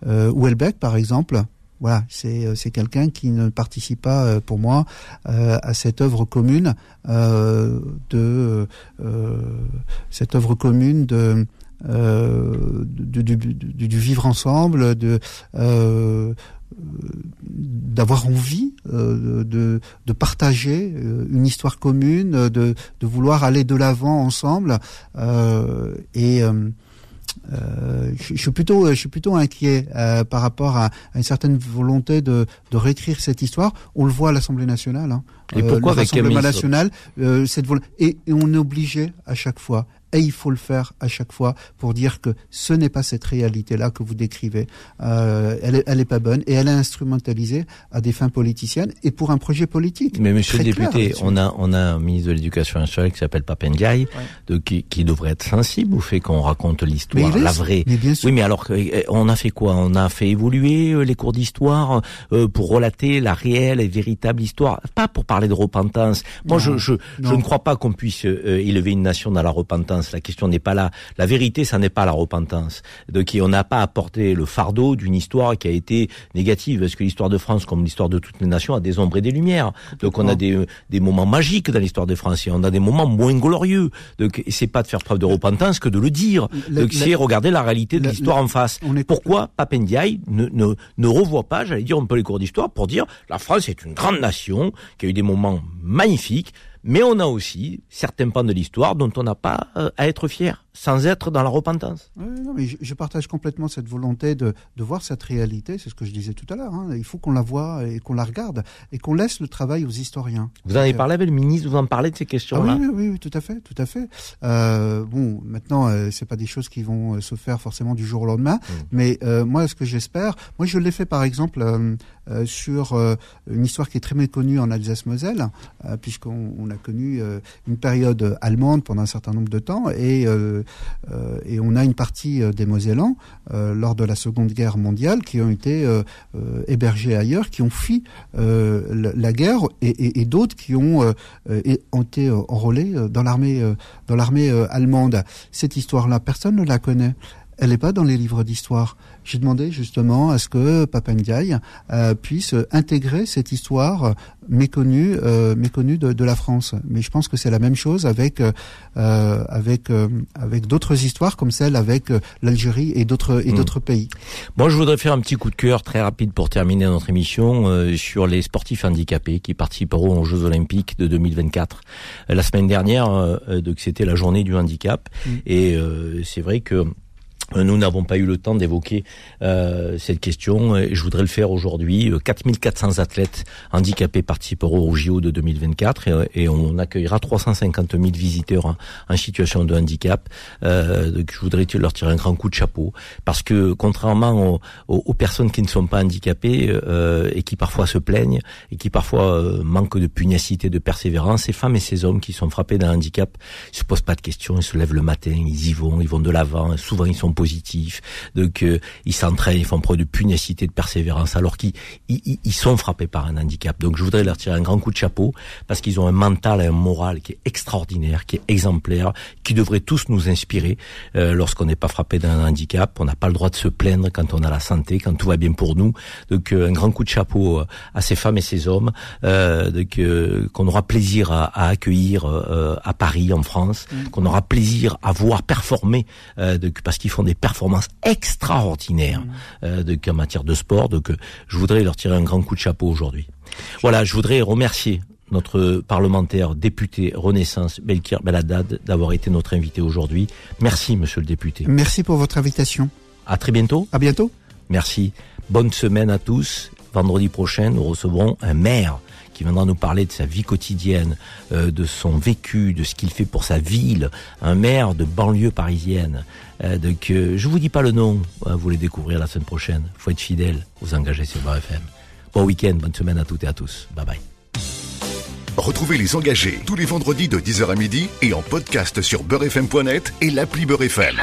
Houellebecq, par exemple, voilà, c'est euh, c'est quelqu'un qui ne participe pas euh, pour moi euh, à cette œuvre commune de cette œuvre commune de du, du, du, vivre ensemble, de d'avoir envie de, de partager une histoire commune, de, de vouloir aller de l'avant ensemble et euh, je, suis plutôt, je suis plutôt inquiet euh, par rapport à, à, une certaine volonté de, de réécrire cette histoire. On le voit à l'Assemblée nationale. Hein. Et pourquoi euh, l'Assemblée nationale, euh, cette et, et, on est obligé à chaque fois et il faut le faire à chaque fois pour dire que ce n'est pas cette réalité-là que vous décrivez. Euh, elle, est, elle est pas bonne et elle est instrumentalisée à des fins politiciennes et pour un projet politique. Mais Monsieur le député, on a on a un ministre de l'Éducation nationale qui s'appelle Papendiaï, de qui, qui devrait être sensible au fait qu'on raconte l'histoire, la vraie. Mais bien sûr. Oui, mais alors eh, on a fait quoi? On a fait évoluer euh, les cours d'histoire euh, pour relater la réelle et véritable histoire, pas pour parler de repentance. Moi, je je, je ne crois pas qu'on puisse euh, élever une nation dans la repentance la question n'est pas là. La vérité, ça n'est pas la repentance. Donc, on n'a pas apporté le fardeau d'une histoire qui a été négative. Parce que l'histoire de France, comme l'histoire de toutes les nations, a des ombres et des lumières. Donc, on a des, des moments magiques dans l'histoire de France et on a des moments moins glorieux. Donc, c'est pas de faire preuve de repentance que de le dire. Donc, c'est regarder la réalité de l'histoire en face. Pourquoi Papendiaï ne, ne, ne revoit pas, j'allais dire un peu les cours d'histoire, pour dire la France est une grande nation qui a eu des moments magnifiques mais on a aussi certains pans de l'histoire dont on n'a pas euh, à être fier sans être dans la repentance. Oui, non, mais je, partage complètement cette volonté de, de voir cette réalité, c'est ce que je disais tout à l'heure. Hein. Il faut qu'on la voie et qu'on la regarde et qu'on laisse le travail aux historiens. Vous en avez parlé avec le ministre, vous en parlez de ces questions-là ah oui, oui, oui, tout à fait, tout à fait. Euh, bon, maintenant, euh, c'est pas des choses qui vont euh, se faire forcément du jour au lendemain, mmh. mais euh, moi, ce que j'espère, moi, je l'ai fait par exemple euh, euh sur une histoire qui est très méconnue en Alsace-Moselle, puisqu'on on a connu une période allemande pendant un certain nombre de temps et euh, et on a une partie euh, des Mosellans euh, lors de la Seconde Guerre mondiale qui ont été hébergés ailleurs, qui ont fui la, guerre, et, et, d'autres qui ont, ont été enrôlés dans l'armée dans l'armée allemande. Cette histoire-là, personne ne la connaît. Elle n'est pas dans les livres d'histoire. J'ai demandé justement à ce que Papandiaï euh, puisse intégrer cette histoire méconnue, euh, méconnue de, de, la France. Mais je pense que c'est la même chose avec euh, avec euh, avec d'autres histoires comme celle avec euh, l'Algérie et d'autres et hmm. d'autres pays. Bon, je voudrais faire un petit coup de cœur très rapide pour terminer notre émission euh, sur les sportifs handicapés qui participeront aux Jeux Olympiques de 2024. La semaine dernière, donc c'était la journée du handicap hmm. et c'est vrai que nous n'avons pas eu le temps d'évoquer euh, cette question et je voudrais le faire aujourd'hui. 4400 euh, athlètes handicapés participeront au JO de 2024 et, on accueillera 350 000 visiteurs en, situation de handicap. Euh, je voudrais leur tirer un grand coup de chapeau parce que contrairement aux, aux, personnes qui ne sont pas handicapées euh, et qui parfois se plaignent et qui parfois euh, manquent de pugnacité, de persévérance, ces femmes et ces hommes qui sont frappés d'un handicap ils se posent pas de questions, ils se lèvent le matin, ils y vont, ils vont de l'avant. Souvent ils sont positifs, donc euh, ils s'entraînent, ils font preuve de pugnacité, de persévérance, alors qu'ils ils, sont frappés par un handicap. Donc je voudrais leur tirer un grand coup de chapeau parce qu'ils ont un mental et un moral qui est extraordinaire, qui est exemplaire, qui devrait tous nous inspirer euh, lorsqu'on n'est pas frappé d'un handicap. On n'a pas le droit de se plaindre quand on a la santé, quand tout va bien pour nous. Donc euh, un grand coup de chapeau à ces femmes et ces hommes donc qu'on aura plaisir à, à accueillir à Paris, en France, mmh. qu'on aura plaisir à voir performer parce qu'ils font des performances extraordinaires mmh. euh, en matière de sport. Donc, euh, je voudrais leur tirer un grand coup de chapeau aujourd'hui. Voilà, je voudrais remercier notre parlementaire député Renaissance Belkir Beladad d'avoir été notre invité aujourd'hui. Merci monsieur le député. Merci pour votre invitation. À très bientôt. À bientôt. Merci. Bonne semaine à tous. Vendredi prochain, nous recevrons un maire qui viendra nous parler de sa vie quotidienne, euh, de son vécu, de ce qu'il fait pour sa ville, un maire de banlieue parisienne. Euh, donc, euh, je vous dis pas le nom, hein, vous les découvrir la semaine prochaine. faut être fidèle, vous engager sur Bar FM. Bon week-end, bonne semaine à toutes et à tous. Bye bye. Retrouvez les engagés tous les vendredis de 10h à midi et en podcast sur beurrefm.net et. L'appli Beurrefm.